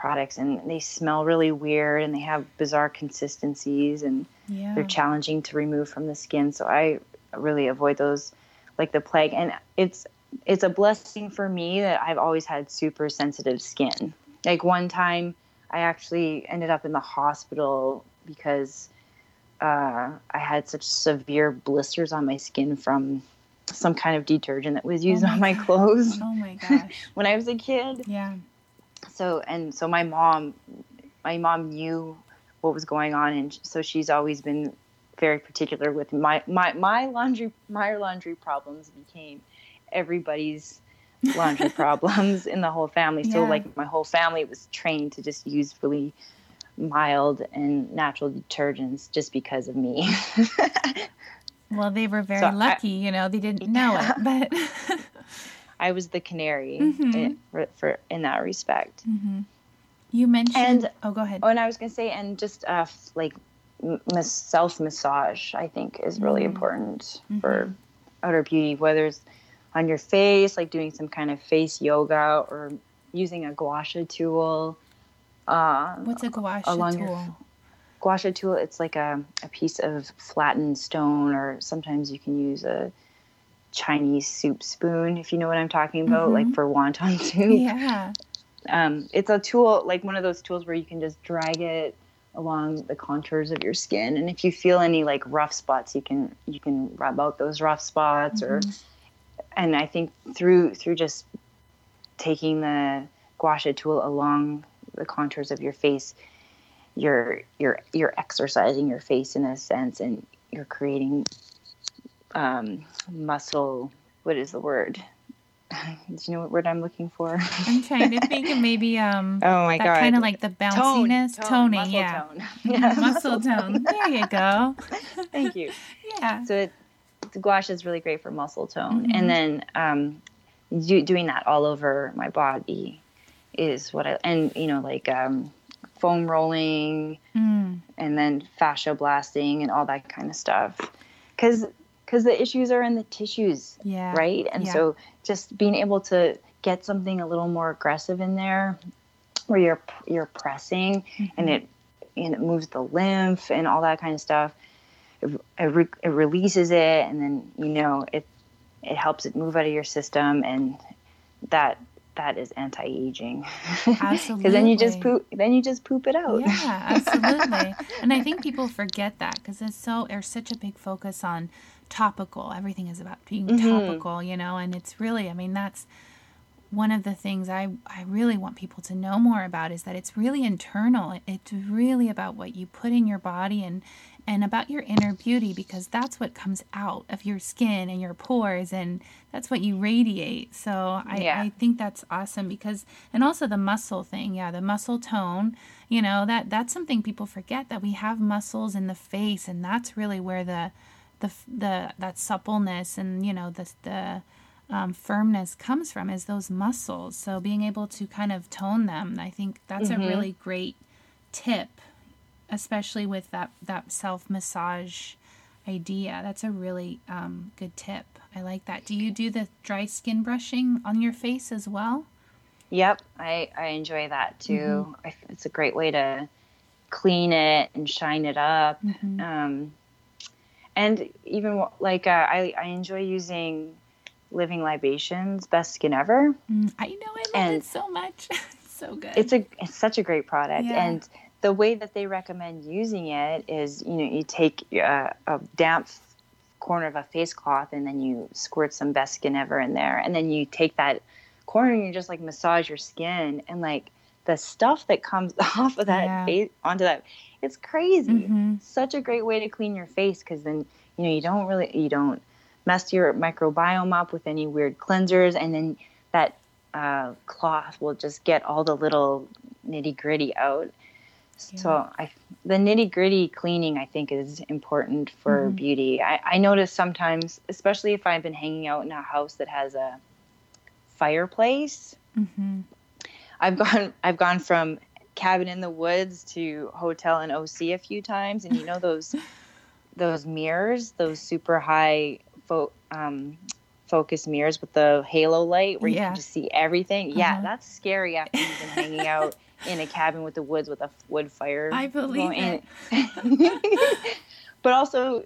S2: products, and they smell really weird, and they have bizarre consistencies, and yeah. they're challenging to remove from the skin. So I really avoid those like the plague. And it's it's a blessing for me that I've always had super sensitive skin. Like one time, I actually ended up in the hospital because uh, I had such severe blisters on my skin from some kind of detergent that was used oh on my clothes.
S1: Oh my gosh! (laughs)
S2: when I was a kid.
S1: Yeah.
S2: So and so, my mom, my mom knew what was going on, and so she's always been very particular with my my my laundry my laundry problems became everybody's (laughs) laundry problems in the whole family. So yeah. like my whole family was trained to just use really mild and natural detergents just because of me. (laughs)
S1: well, they were very so lucky, I, you know, they didn't know yeah. it, but (laughs)
S2: I was the canary mm-hmm. in, for, for, in that respect. Mm-hmm.
S1: You mentioned. And, oh, go ahead.
S2: Oh, and I was gonna say, and just uh, like self massage, I think is really mm-hmm. important mm-hmm. for outer beauty, whether it's on your face, like doing some kind of face yoga or using a gua sha tool.
S1: Uh, What's a gua sha tool? Your,
S2: gua sha tool, it's like a, a piece of flattened stone, or sometimes you can use a Chinese soup spoon, if you know what I'm talking about, mm-hmm. like for wonton (laughs) soup.
S1: Yeah
S2: um, it's a tool like one of those tools where you can just drag it along the contours of your skin and if you feel any like rough spots you can you can rub out those rough spots mm-hmm. or and i think through through just taking the gua sha tool along the contours of your face you're you're you're exercising your face in a sense and you're creating um, muscle what is the word? (laughs) Do you know what word I'm looking for?
S1: I'm trying to think of maybe um (laughs)
S2: oh my god
S1: kind of like the bounciness.
S2: Tone, tone, toning
S1: yeah.
S2: tone.
S1: yeah (laughs) muscle tone. There you go.
S2: Thank you.
S1: Yeah.
S2: So it, the gua sha is really great for muscle tone. Mm-hmm. and then um do, doing that all over my body is what I and you know like um foam rolling mm. and then fascia blasting and all that kind of stuff. Because because the issues are in the tissues
S1: yeah.
S2: right? And
S1: yeah.
S2: so just being able to get something a little more aggressive in there where you're you're pressing mm-hmm. and it and it moves the lymph and all that kind of stuff it, it, re- it releases it and then you know it it helps it move out of your system and that that is anti-aging. (laughs)
S1: Absolutely
S2: because then you just poop then you just poop it out.
S1: Yeah absolutely. (laughs) And i think people forget that because it's so there's such a big focus on topical. Everything is about being mm-hmm. topical, you know, and it's really, I mean, that's one of the things I, I really want people to know more about is that it's really internal. It's really about what you put in your body and and about your inner beauty because that's what comes out of your skin and your pores and that's what you radiate. So I, yeah. I think that's awesome because and also the muscle thing, yeah, the muscle tone, you know, that that's something people forget that we have muscles in the face and that's really where the the the that suppleness and you know the the um, firmness comes from is those muscles. So being able to kind of tone them, I think that's mm-hmm. a really great tip, especially with that that self massage idea. That's a really um, good tip. I like that. Do you do the dry skin brushing on your face as well?
S2: Yep, I I enjoy that too. Mm-hmm. I, it's a great way to clean it and shine it up. Mm-hmm. Um, and even like uh, I I enjoy using Living Libations Best Skin Ever.
S1: Mm, I know I love and it so much. (laughs) so good.
S2: It's a it's such a great product yeah. and the way that they recommend using it is you know you take uh, a damp corner of a face cloth and then you squirt some best skin ever in there and then you take that corner and you just like massage your skin and like the stuff that comes (laughs) off of that yeah. face onto that it's crazy mm-hmm. such a great way to clean your face because then you know you don't really you don't mess your microbiome up with any weird cleansers and then that uh, cloth will just get all the little nitty gritty out yeah. So I, the nitty gritty cleaning, I think, is important for mm-hmm. beauty. I, I notice sometimes, especially if I've been hanging out in a house that has a fireplace. Mm-hmm. I've gone, (laughs) I've gone from cabin in the woods to hotel in OC a few times, and you know those, (laughs) those mirrors, those super high fo- um, focus mirrors with the halo light where yeah. you can just see everything. Uh-huh. Yeah, that's scary after you've been hanging out (laughs) in a cabin with the woods with a wood fire.
S1: I believe it.
S2: but also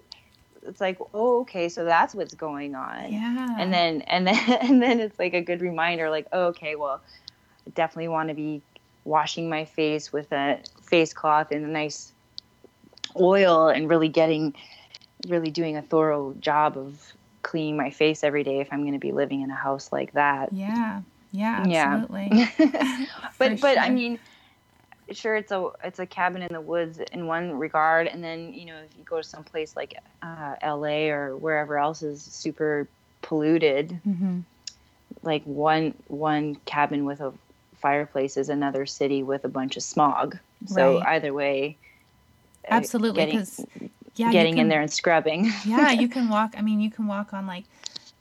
S2: it's like, oh, okay, so that's what's going on.
S1: Yeah.
S2: And then and then and then it's like a good reminder, like, oh, okay, well, definitely want to be washing my face with a face cloth and a nice oil and really getting really doing a thorough job of cleaning my face every day if I'm going to be living in a house like that.
S1: Yeah. Yeah, absolutely. Yeah. (laughs) (laughs)
S2: but but I mean, sure it's a it's a cabin in the woods in one regard, and then you know if you go to some place like uh, L.A. or wherever else is super polluted, mm-hmm. like one one cabin with a fireplace is another city with a bunch of smog. So right. either way,
S1: uh, absolutely,
S2: because yeah, getting can, in there and scrubbing. (laughs)
S1: yeah, you can walk. I mean, you can walk on like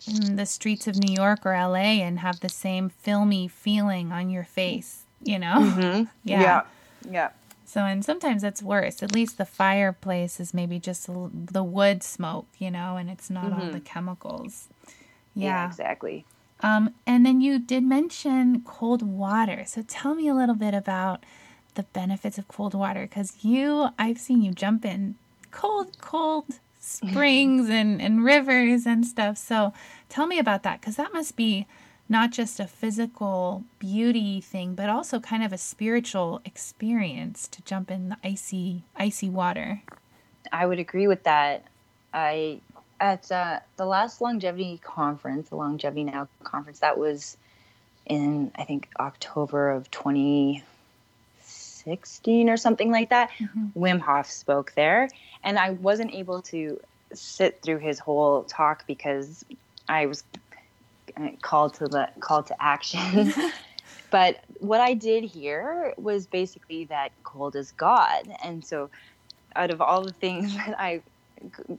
S1: in the streets of New York or LA and have the same filmy feeling on your face, you know?
S2: Mm-hmm. (laughs) Yeah. yeah. Yeah.
S1: So, and sometimes that's worse. At least the fireplace is maybe just the wood smoke, you know, and it's not mm-hmm. all the chemicals. Yeah.
S2: yeah, exactly.
S1: Um, and then you did mention cold water. So tell me a little bit about the benefits of cold water because you, I've seen you jump in cold, cold springs and, and rivers and stuff. So tell me about that because that must be not just a physical beauty thing, but also kind of a spiritual experience to jump in the icy, icy water.
S2: I would agree with that. I at uh, the last longevity conference, the Longevity Now conference, that was in I think October of 2016 or something like that. Mm-hmm. Wim Hof spoke there, and I wasn't able to sit through his whole talk because I was uh, called to the call to action. (laughs) but what I did here was basically that cold is God, and so out of all the things (laughs) that I,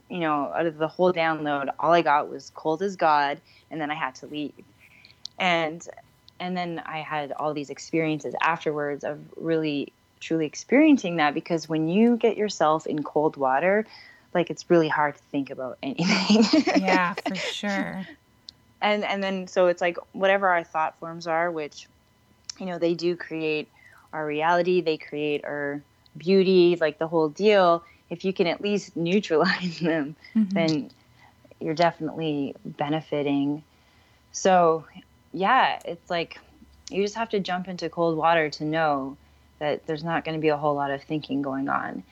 S2: you know, out of the whole download, all I got was cold as God, and then I had to leave, and and then I had all these experiences afterwards of really truly experiencing that because when you get yourself in cold water, like it's really hard to think about (laughs) anything.
S1: yeah, for sure.
S2: And and then so it's like whatever our thought forms are, which you know they do create our reality, they create our beauty, like the whole deal. If you can at least neutralize (laughs) them, mm-hmm. then you're definitely benefiting. So, yeah, it's like you just have to jump into cold water to know that there's not going to be a whole lot of thinking going on.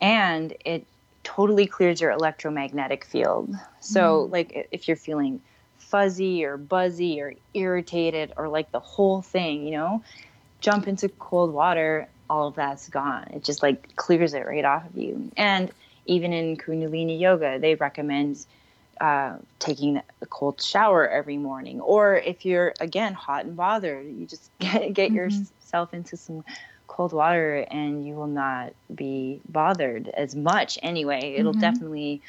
S2: And it totally clears your electromagnetic field. So, mm. like, if you're feeling fuzzy or buzzy or irritated or like the whole thing, you know, jump into cold water, all of that's gone. It just like clears it right off of you. And even in Kundalini yoga, they recommend uh, taking a cold shower every morning. Or if you're again hot and bothered, you just (laughs) get, get mm-hmm. yourself into some cold water and you will not be bothered as much anyway. It'll mm-hmm. definitely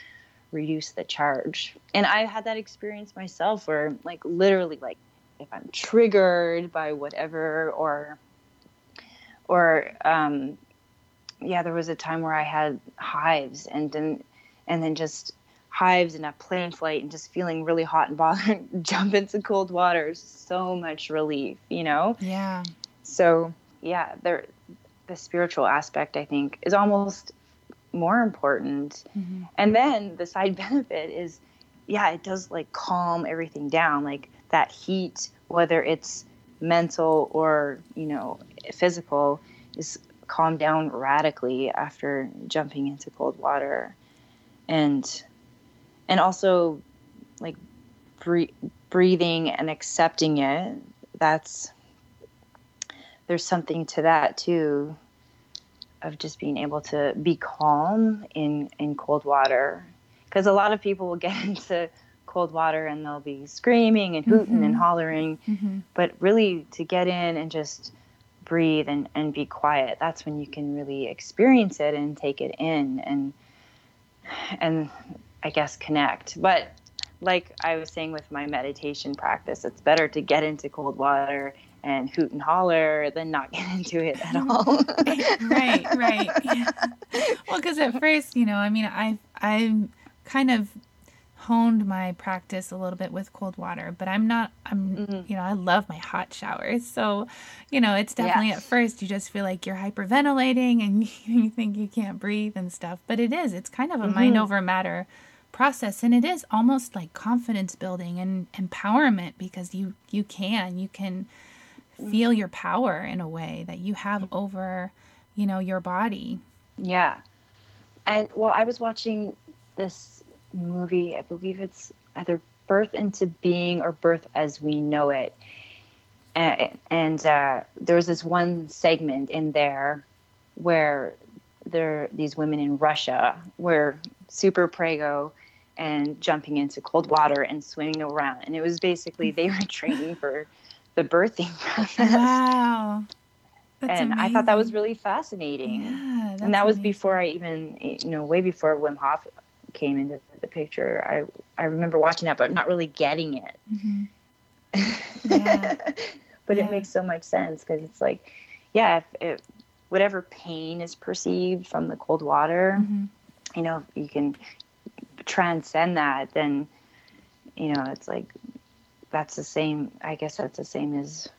S2: reduce the charge. And I had that experience myself where like literally like if I'm triggered by whatever or or um yeah, there was a time where I had hives and then and then just hives and a plane flight and just feeling really hot and bothered, (laughs) jump into cold water so much relief, you know?
S1: Yeah.
S2: So yeah, there the spiritual aspect I think is almost more important. Mm-hmm. And then the side (laughs) benefit is yeah, it does like calm everything down. Like that heat, whether it's mental or, you know, physical, is calmed down radically after jumping into cold water. And and also like breathing and accepting it. That's there's something to that too of just being able to be calm in in cold water because a lot of people will get (laughs) into cold water and they'll be screaming and hooting mm-hmm. and hollering mm-hmm. but really to get in and just breathe and, and be quiet that's when you can really experience it and take it in and and i guess connect but like i was saying with my meditation practice it's better to get into cold water and hoot and holler than not (laughs) get into it at mm-hmm. all.
S1: right, right. Yeah. (laughs) Well, because at first, you know, I mean, I I'm kind of honed my practice a little bit with cold water, but I'm not. I'm mm-hmm. you know, I love my hot showers, so you know, it's definitely at first you just feel like you're hyperventilating and (laughs) you think you can't breathe and stuff, but it is. It's kind of a mm-hmm. mind over matter process and it is almost like confidence building and empowerment because you you can you can feel your power in a way that you have over, you know, your body.
S2: Yeah. And well, I was watching this movie, I believe it's either Birth into Being or Birth as We Know It. And, and uh, there was this one segment in there where there these women in Russia were super prego and jumping into cold water and swimming around. And it was basically they were (laughs) training for the birthing process.
S1: Wow.
S2: That's and amazing. I thought that was really fascinating. Yeah, and that was before I even, you know, way before Wim Hof came into the picture. I I remember watching that, but not really getting it. Mm-hmm. (laughs) Yeah. but yeah. it makes so much sense because it's like, yeah, if, if, whatever pain is perceived from the cold water, mm-hmm. you know, you can transcend that. Then, you know, it's like that's the same i guess that's the same as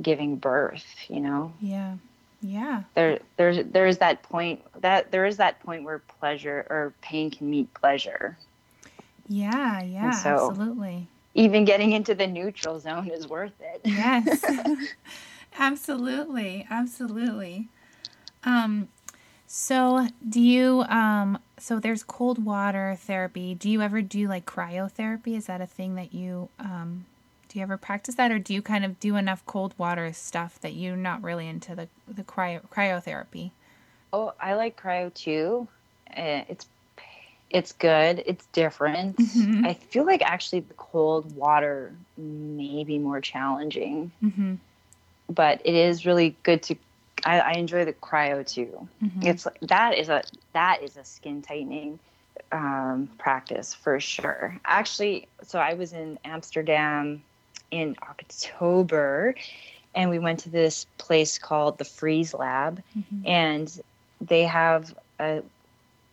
S2: giving birth you know
S1: yeah yeah.
S2: There there's there's that point that there is that point where pleasure or pain can meet pleasure.
S1: Yeah yeah so absolutely.
S2: even getting into the neutral zone is worth it.
S1: Yes. (laughs) (laughs) Absolutely absolutely. Um so do you um so there's cold water therapy. Do you ever do like cryotherapy? Is that a thing that you um do you ever practice that, or do you kind of do enough cold water stuff that you're not really into the the cryo cryotherapy?
S2: Oh, I like cryo too. Eh, it's it's good. It's different. Mm-hmm. I feel like actually the cold water may be more challenging, mm-hmm. but it is really good to. I, I enjoy the cryo too. Mm-hmm. It's that is a that is a skin tightening um, practice for sure. Actually, so I was in Amsterdam in October, and we went to this place called the Freeze Lab, mm-hmm. and they have a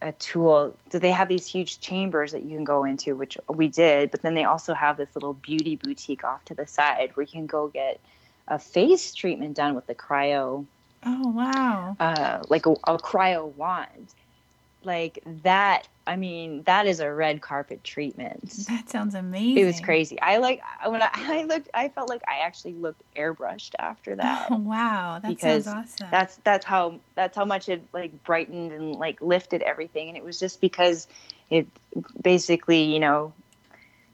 S2: a tool. So they have these huge chambers that you can go into, which we did, but then they also have this little beauty boutique off to the side where you can go get a face treatment done with the cryo.
S1: Oh wow!
S2: Uh, like a, a cryo wand, like that I mean, that is a red carpet treatment.
S1: That sounds amazing.
S2: It was crazy. I like when I, (laughs) I looked. I felt like I actually looked airbrushed after (laughs) that.
S1: Oh, wow, that sounds awesome.
S2: That's that's how that's how much it like brightened and like lifted everything, and it was just because it basically you know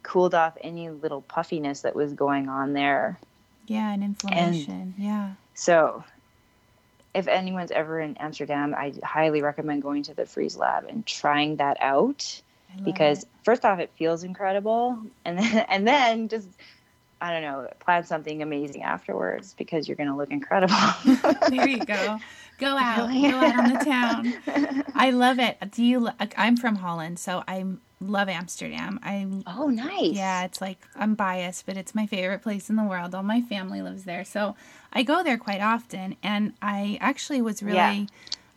S2: cooled off any little puffiness that was going on there.
S1: Yeah, and inflammation. And yeah.
S2: So if anyone's ever in Amsterdam, I highly recommend going to the Freeze Lab and trying that out because it. first off, it feels incredible, and then (laughs) and then just I don't know, plan something amazing afterwards because you're going to look incredible. (laughs)
S1: there you go. (laughs) Go out, go out on the town. (laughs) I love it. Do you? I'm from Holland, so I love Amsterdam. I
S2: oh nice.
S1: Yeah, it's like I'm biased, but it's my favorite place in the world. All my family lives there, so I go there quite often. And I actually was really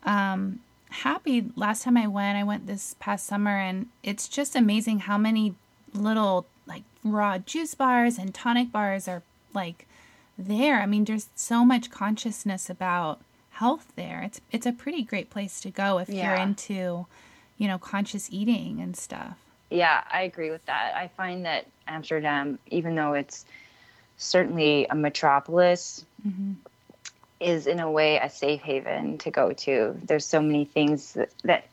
S1: yeah. um, happy last time I went. I went this past summer, and it's just amazing how many little like raw juice bars and tonic bars are like there. I mean, there's so much consciousness about health there. It's it's a pretty great place to go if yeah. you're into, you know, conscious eating and stuff.
S2: Yeah, I agree with that. I find that Amsterdam, even though it's certainly a metropolis, mm-hmm. is in a way a safe haven to go to. There's so many things that, that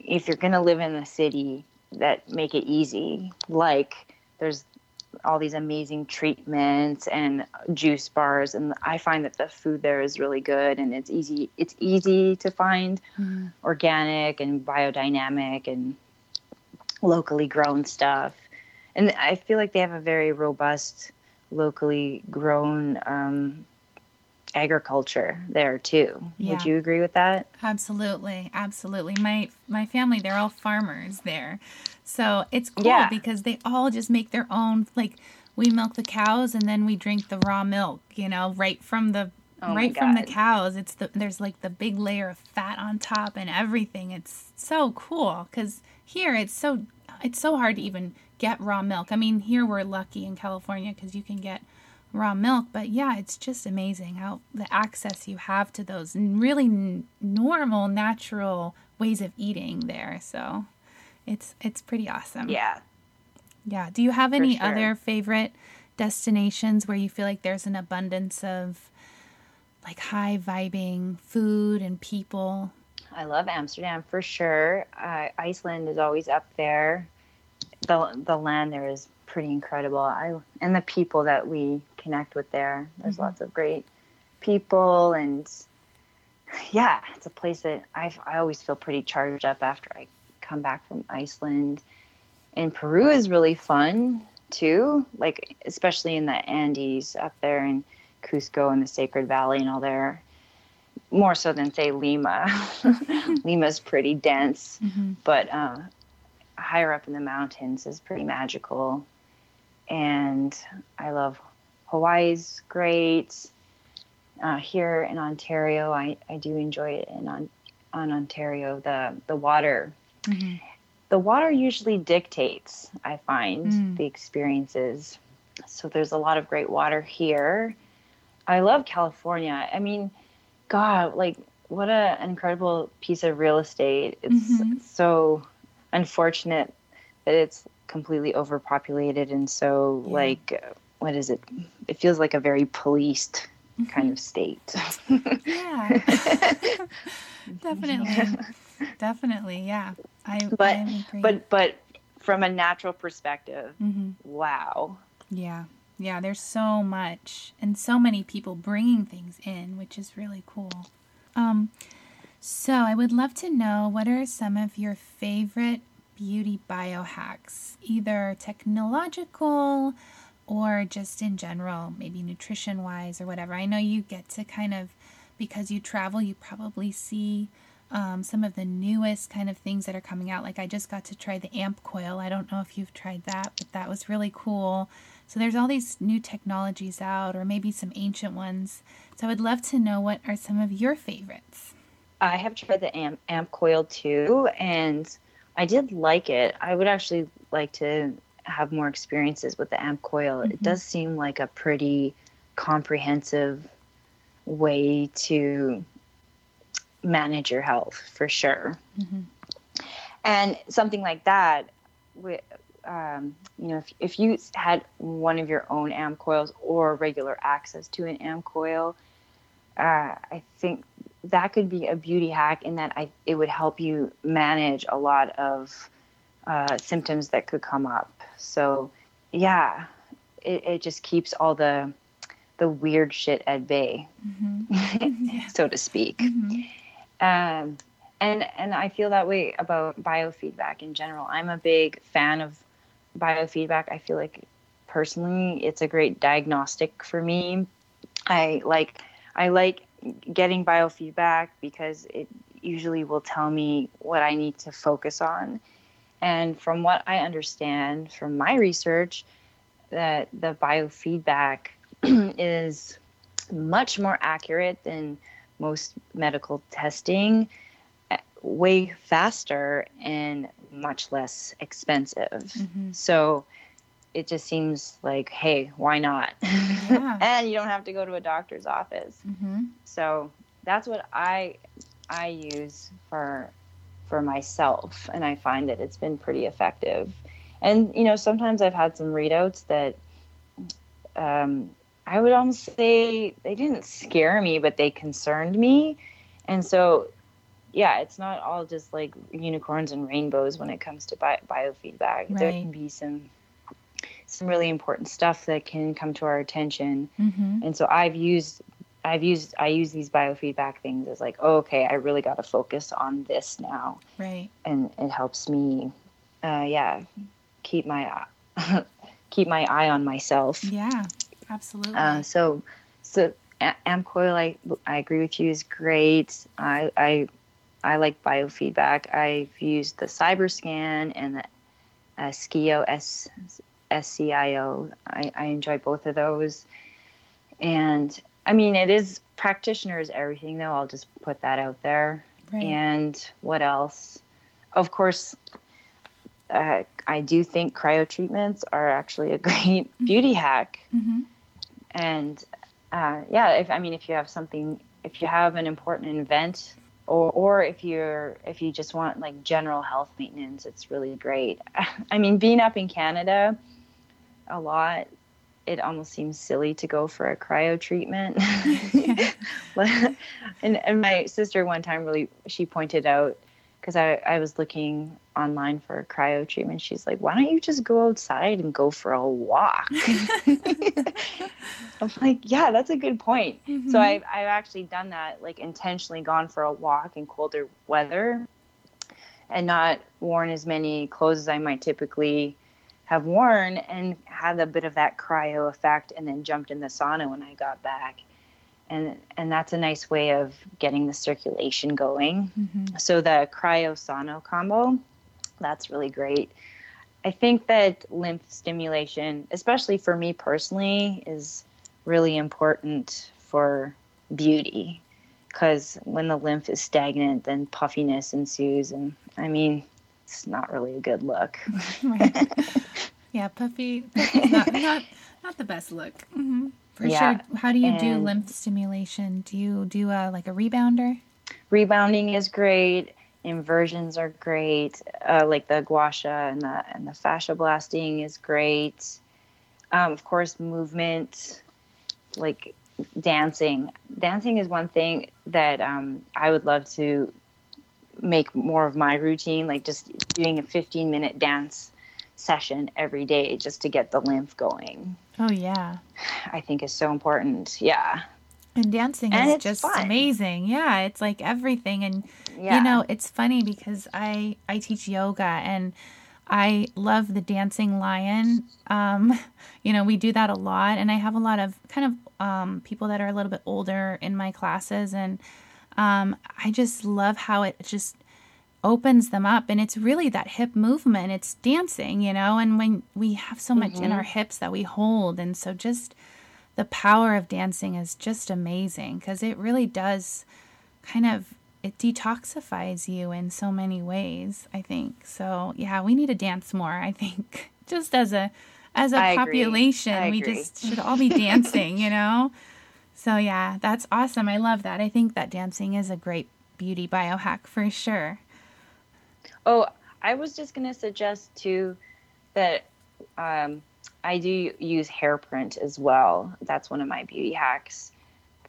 S2: if you're going to live in the city that make it easy, like there's all these amazing treatments and juice bars and I find that the food there is really good and it's easy it's easy to find mm-hmm. organic and biodynamic and locally grown stuff. And I feel like they have a very robust locally grown um, agriculture there too. Yeah. Would you agree with that?
S1: Absolutely, absolutely. My my family, they're all farmers there, so it's cool
S2: yeah.
S1: because they all just make their own. Like we milk the cows and then we drink the raw milk. You know, right from the oh right from the cows. It's the there's like the big layer of fat on top and everything. It's so cool because here it's so it's so hard to even get raw milk. I mean, here we're lucky in California because you can get raw milk, but yeah, it's just amazing how the access you have to those really n- normal, natural ways of eating there. So it's it's pretty awesome.
S2: Yeah.
S1: Yeah. Do you have any sure. other favorite destinations where you feel like there's an abundance of like high vibing food and people?
S2: I love Amsterdam for sure. Uh, Iceland is always up there the the land there is pretty incredible. I and the people that we connect with there. There's mm-hmm. lots of great people and yeah, it's a place that I I always feel pretty charged up after I come back from Iceland. And Peru is really fun too, like especially in the Andes up there in Cusco and the Sacred Valley and all there. More so than say Lima. (laughs) (laughs) Lima's pretty dense, mm-hmm. but uh, higher up in the mountains is pretty magical. And I love Hawaii's great. Uh, here in Ontario, I, I do enjoy it in on, on Ontario. The the water, mm-hmm. the water usually dictates. I find mm. the experiences. So there's a lot of great water here. I love California. I mean, God, like what a, an incredible piece of real estate. It's mm-hmm. so unfortunate that it's completely overpopulated and so yeah. like what is it? It feels like a very policed mm-hmm. kind of state.
S1: Yeah. (laughs) Definitely. Definitely yeah. I
S2: but I but but from a natural perspective mm-hmm. wow.
S1: Yeah. Yeah there's so much and so many people bringing things in which is really cool. Um so, I would love to know what are some of your favorite beauty biohacks, either technological or just in general, maybe nutrition wise or whatever. I know you get to kind of, because you travel, you probably see um, some of the newest kind of things that are coming out. Like I just got to try the amp coil. I don't know if you've tried that, but that was really cool. So there's all these new technologies out, or maybe some ancient ones. So I would love to know what are some of your favorites.
S2: I have tried the amp, amp coil too, and I did like it. I would actually like to have more experiences with the amp coil. Mm-hmm. It does seem like a pretty comprehensive way to manage your health for sure. Mm-hmm. And something like that, um, you know, if, if you had one of your own amp coils or regular access to an amp coil, uh, I think that could be a beauty hack in that I, it would help you manage a lot of uh, symptoms that could come up. So, yeah, it, it just keeps all the the weird shit at bay, mm-hmm. (laughs) so to speak. Mm-hmm. Um, and and I feel that way about biofeedback in general. I'm a big fan of biofeedback. I feel like personally, it's a great diagnostic for me. I like I like getting biofeedback because it usually will tell me what I need to focus on. And from what I understand from my research, that the biofeedback (clears throat) is much more accurate than most medical testing way faster and much less expensive. Mm-hmm. So it just seems like, hey, why not? (laughs) Yeah. (laughs) and you don't have to go to a doctor's office. Mm-hmm. So that's what I I use for for myself, and I find that it's been pretty effective. And you know, sometimes I've had some readouts that um, I would almost say they didn't scare me, but they concerned me. And so, yeah, it's not all just like unicorns and rainbows when it comes to bi- biofeedback. Right. There can be some some really important stuff that can come to our attention. Mm-hmm. And so I've used I've used I use these biofeedback things as like, oh, okay, I really got to focus on this now.
S1: Right.
S2: And it helps me uh, yeah, keep my (laughs) keep my eye on myself.
S1: Yeah. Absolutely.
S2: Uh, so so amp coil I I agree with you is great. I I I like biofeedback. I've used the CyberScan and the uh, SCIO S SCIO. I, I enjoy both of those. And I mean, it is practitioners everything, though. I'll just put that out there. Right. And what else? Of course, uh, I do think cryo treatments are actually a (laughs) great mm-hmm. beauty hack. Mm-hmm. And uh, yeah, if I mean, if you have something, if you have an important event or or if you're if you just want like general health maintenance it's really great (laughs) i mean being up in canada a lot it almost seems silly to go for a cryo treatment. (laughs) (laughs) And, and my sister one time really she pointed out because I, I was looking online for a cryo treatment she's like why don't you just go outside and go for a walk? (laughs) I'm like yeah that's a good point. Mm-hmm. so I've, I've actually done that like intentionally gone for a walk in colder weather and not worn as many clothes as i might typically have worn and had a bit of that cryo effect and then jumped in the sauna when i got back and and that's a nice way of getting the circulation going. Mm-hmm. So the cryo sauna combo, that's really great. I think that lymph stimulation, especially for me personally, is really important for beauty because when the lymph is stagnant, then puffiness ensues, and I mean, it's not really a good look. (laughs)
S1: right. Yeah, puffy, (laughs) not, not not the best look. Mm-hmm. For yeah. sure. How do you and do lymph stimulation? Do you do a, like a rebounder?
S2: Rebounding is great. Inversions are great. Uh, like the gua sha and the and the fascia blasting is great. Um, of course, movement, like dancing. Dancing is one thing that um, I would love to make more of my routine. Like just doing a 15 minute dance session every day just to get the lymph going.
S1: Oh yeah.
S2: I think is so important. Yeah.
S1: And dancing and is just fun. amazing. Yeah, it's like everything and yeah. you know, it's funny because I I teach yoga and I love the dancing lion. Um, (laughs) you know, we do that a lot and I have a lot of kind of um, people that are a little bit older in my classes and um, I just love how it just opens them up and it's really that hip movement. It's dancing you know and when we have so much mm-hmm. in our hips that we hold and so just the power of dancing is just amazing because it really does kind of it detoxifies you in so many ways i think. So yeah we need to dance more i think (laughs) just as a as a I population we just should all be dancing you know (laughs) so yeah that's awesome. I love that. I think that dancing is a great beauty biohack for sure.
S2: Oh, I was just going to suggest too that um, I do use Hairprint as well. That's one of my beauty hacks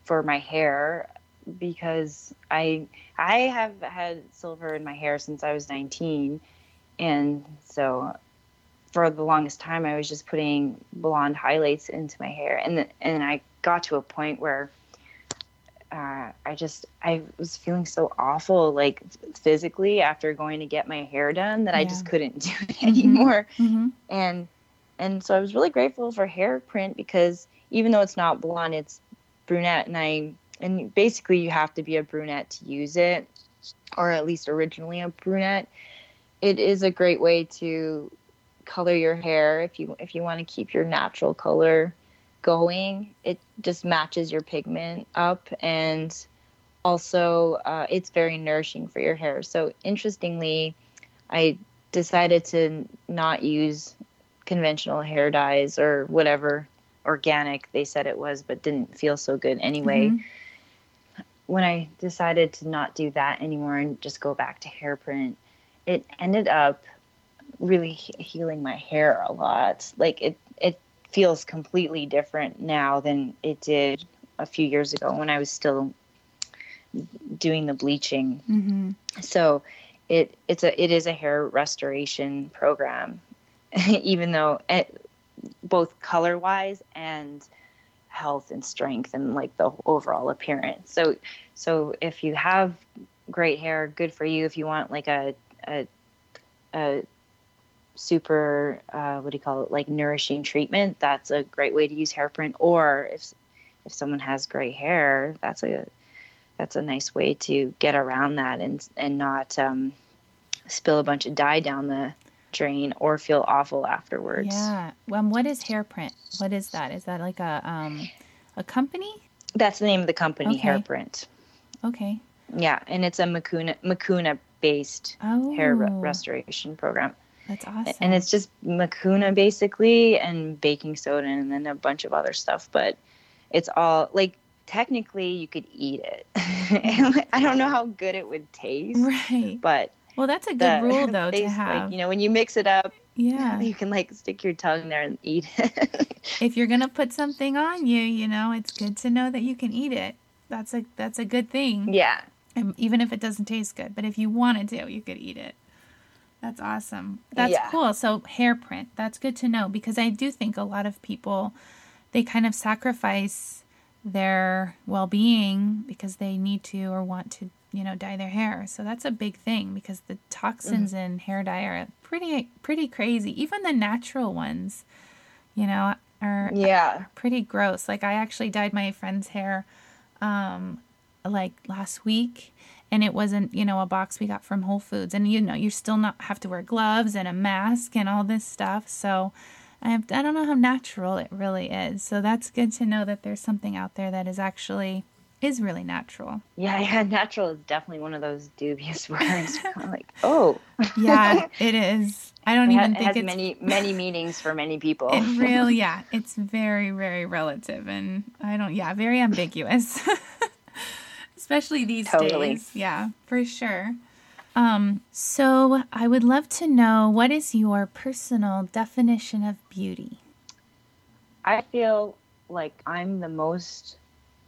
S2: for my hair because I I have had silver in my hair since I was 19 and so for the longest time I was just putting blonde highlights into my hair and the, and I got to a point where uh, I just I was feeling so awful like physically after going to get my hair done that yeah. I just couldn't (laughs) do it mm-hmm. anymore. Mm-hmm. And and so I was really grateful for Hairprint because even though it's not blonde, it's brunette and I and basically you have to be a brunette to use it or at least originally a brunette. It is a great way to color your hair if you if you want to keep your natural color going, it just matches your pigment up and also uh, it's very nourishing for your hair. So interestingly, I decided to not use conventional hair dyes or whatever organic they said it was, but didn't feel so good anyway. Mm-hmm. When I decided to not do that anymore and just go back to Hairprint, it ended up really healing my hair a lot. Like it, it feels completely different now than it did a few years ago when I was still doing the bleaching. Mm-hmm. So it it's a it is a hair restoration program, (laughs) even though it, both color wise and health and strength and like the overall appearance. So so if you have great hair, good for you. If you want like a a, a super uh, what do you call it like nourishing treatment, that's a great way to use Hairprint. Or if if someone has gray hair, that's a that's a nice way to get around that and and not um, spill a bunch of dye down the drain or feel awful afterwards.
S1: Yeah. Um, what is Hairprint? What is that? Is that like a um, a company?
S2: That's the name of the company, okay. Hairprint.
S1: Okay.
S2: Yeah, and it's a Mucuna Mucuna based oh. hair re- restoration program.
S1: That's awesome.
S2: And it's just Mucuna basically and baking soda and then a bunch of other stuff, but it's all like technically you could eat it. (laughs) I don't know how good it would taste.
S1: Right.
S2: But
S1: well, that's a good the, rule (laughs) though to have.
S2: Like, you know, when you mix it up,
S1: yeah,
S2: you can like stick your tongue there and eat it.
S1: if you're gonna (laughs) put something on you, you know, it's good to know that you can eat it. That's a that's a good thing.
S2: Yeah.
S1: And even if it doesn't taste good, but if you wanted to, you could eat it. That's awesome. That's yeah. cool. So Hairprint, that's good to know because I do think a lot of people they kind of sacrifice their well-being because they need to or want to you know dye their hair so that's a big thing because the toxins mm. in hair dye are pretty pretty crazy even the natural ones you know are
S2: yeah
S1: pretty gross like i actually dyed my friend's hair um like last week and it wasn't you know a box we got from whole foods and you know you still not have to wear gloves and a mask and all this stuff so I, have, I don't know how natural it really is. So that's good to know that there's something out there that is actually is really natural.
S2: Yeah, (laughs) yeah, natural is definitely one of those dubious (laughs) words. (laughs) like, oh,
S1: yeah, it is. I don't
S2: it
S1: even
S2: ha-
S1: think it has it's
S2: many many meanings for many people.
S1: It really, yeah, it's very very relative, and I don't, yeah, very ambiguous, especially these totally. days. Yeah, for sure. Um, so I would love to know what is your personal definition of beauty?
S2: I feel like I'm the most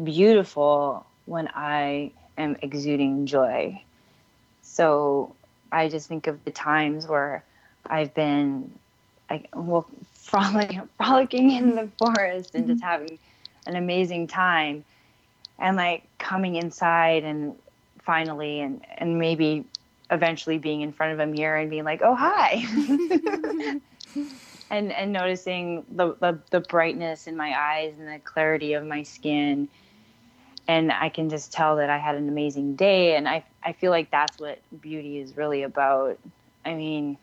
S2: beautiful when I am exuding joy. So I just think of the times where I've been, I, well, (laughs) frolicking, frolicking in the forest and just mm-hmm. having an amazing time, and like coming inside and finally, and and maybe eventually being in front of a mirror and being like, "Oh, hi." (laughs) and and noticing the, the, the brightness in my eyes and the clarity of my skin and I can just tell that I had an amazing day and I I feel like that's what beauty is really about. I mean,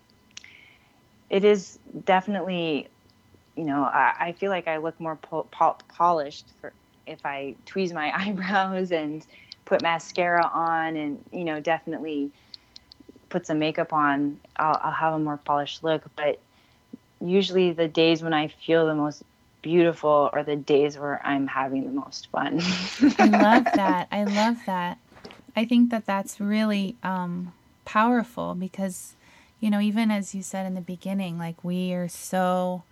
S2: it is definitely you know, I, I feel like I look more po- po- polished for if I tweeze my (laughs) eyebrows and put mascara on and you know, definitely put some makeup on, I'll, I'll have a more polished look. But usually, the days when I feel the most beautiful are the days where I'm having the most fun.
S1: I love (laughs) that. I love that. I think that that's really um, powerful because, you know, even as you said in the beginning, like we are so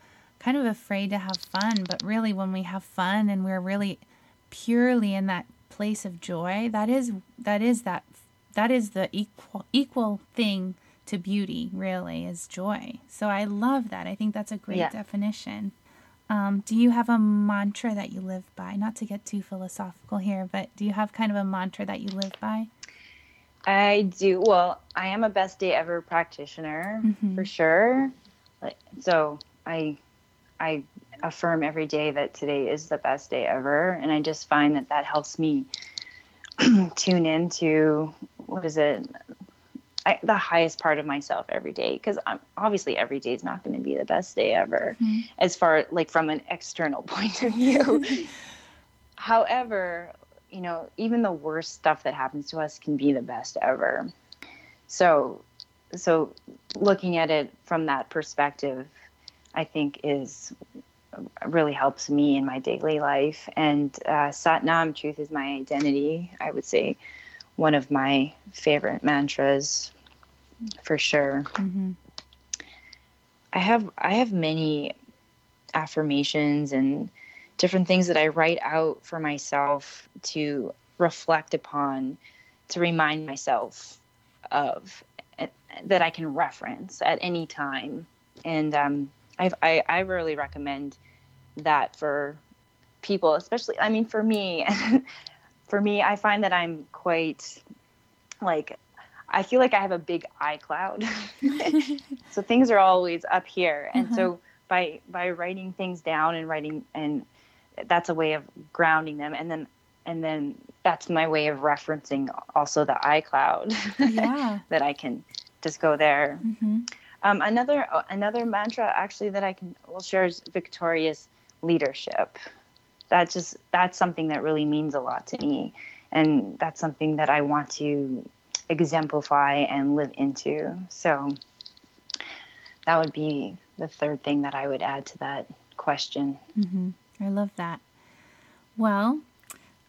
S1: kind of afraid to have fun, but really when we have fun and we're really purely in that place of joy, that is that is that that is the equal equal thing to beauty really is joy. So i love that. I think that's a great yeah. definition. Um, do you have a mantra that you live by? Not to get too philosophical here but do you have kind of a mantra that you live by?
S2: I do. Well i am a best day ever practitioner mm-hmm. for sure. So i i affirm every day that today is the best day ever and i just find that that helps me (clears throat) tune into what is it I, the highest part of myself every day because I'm obviously every day is not going to be the best day ever mm-hmm. as far like from an external (laughs) point of view. (laughs) However, you know, even the worst stuff that happens to us can be the best ever. So, so looking at it from that perspective, I think is really helps me in my daily life. And uh, Satnam, truth is my identity. I would say one of my favorite mantras, for sure. Mm-hmm. I have I have many affirmations and different things that I write out for myself to reflect upon, to remind myself of that I can reference at any time. And um, I've, I, I really recommend that for people, especially, I mean, for me, (laughs) for me, I find that I'm quite like, I feel like I have a big iCloud. (laughs) so things are always up here. And uh-huh. so by, by writing things down and writing, and that's a way of grounding them. And then, and then that's my way of referencing also the iCloud (laughs) yeah. that I can just go there. Mm-hmm. Um, another another mantra actually that I can will share is victorious leadership. That just that's something that really means a lot to me, and that's something that I want to exemplify and live into. So that would be the third thing that I would add to that question.
S1: Mm-hmm. I love that. Well,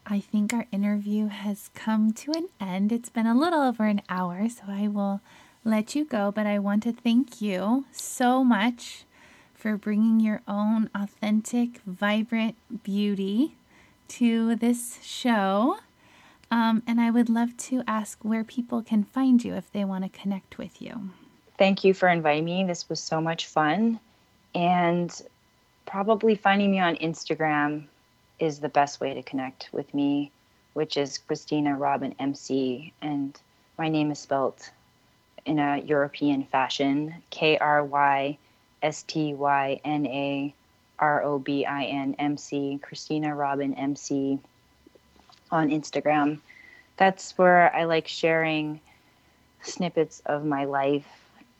S1: I think our interview has come to an end. It's been a little over an hour, so I will let you go, but I want to thank you so much for bringing your own authentic, vibrant beauty to this show. Um, and I would love to ask where people can find you if they want to connect with you.
S2: Thank you for inviting me. This was so much fun. And probably finding me on Instagram is the best way to connect with me, which is Krystyna Robin MC. And my name is spelled in a European fashion K R Y S T Y N A R O B I N M C, Krystyna Robin MC on Instagram. That's where I like sharing snippets of my life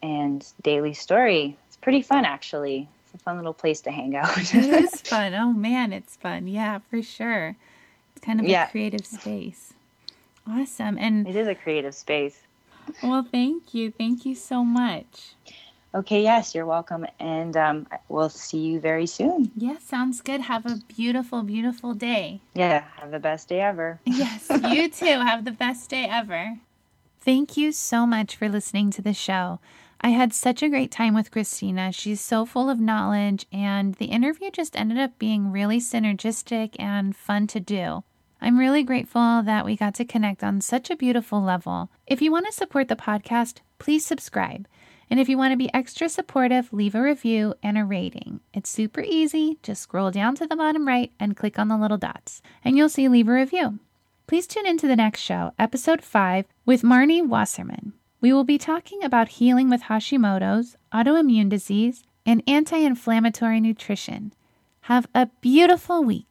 S2: and daily story. It's pretty fun, actually. It's a fun little place to hang out. (laughs)
S1: it is (laughs) fun. Oh, man, it's fun. Yeah, for sure. It's kind of yeah. a creative space. Awesome. And
S2: it is a creative space.
S1: Well, thank you. Thank you so much.
S2: Okay, yes, you're welcome. And um, we'll see you very soon.
S1: Yeah, sounds good. Have a beautiful, beautiful day.
S2: Yeah, have the best day ever. (laughs)
S1: yes, you too. Have the best day ever. Thank you so much for listening to the show. I had such a great time with Krystyna. She's so full of knowledge, and the interview just ended up being really synergistic and fun to do. I'm really grateful that we got to connect on such a beautiful level. If you want to support the podcast, please subscribe. And if you want to be extra supportive, leave a review and a rating. It's super easy. Just scroll down to the bottom right and click on the little dots, and you'll see leave a review. Please tune in to the next show, episode 5, with Marnie Wasserman. We will be talking about healing with Hashimoto's, autoimmune disease, and anti inflammatory nutrition. Have a beautiful week.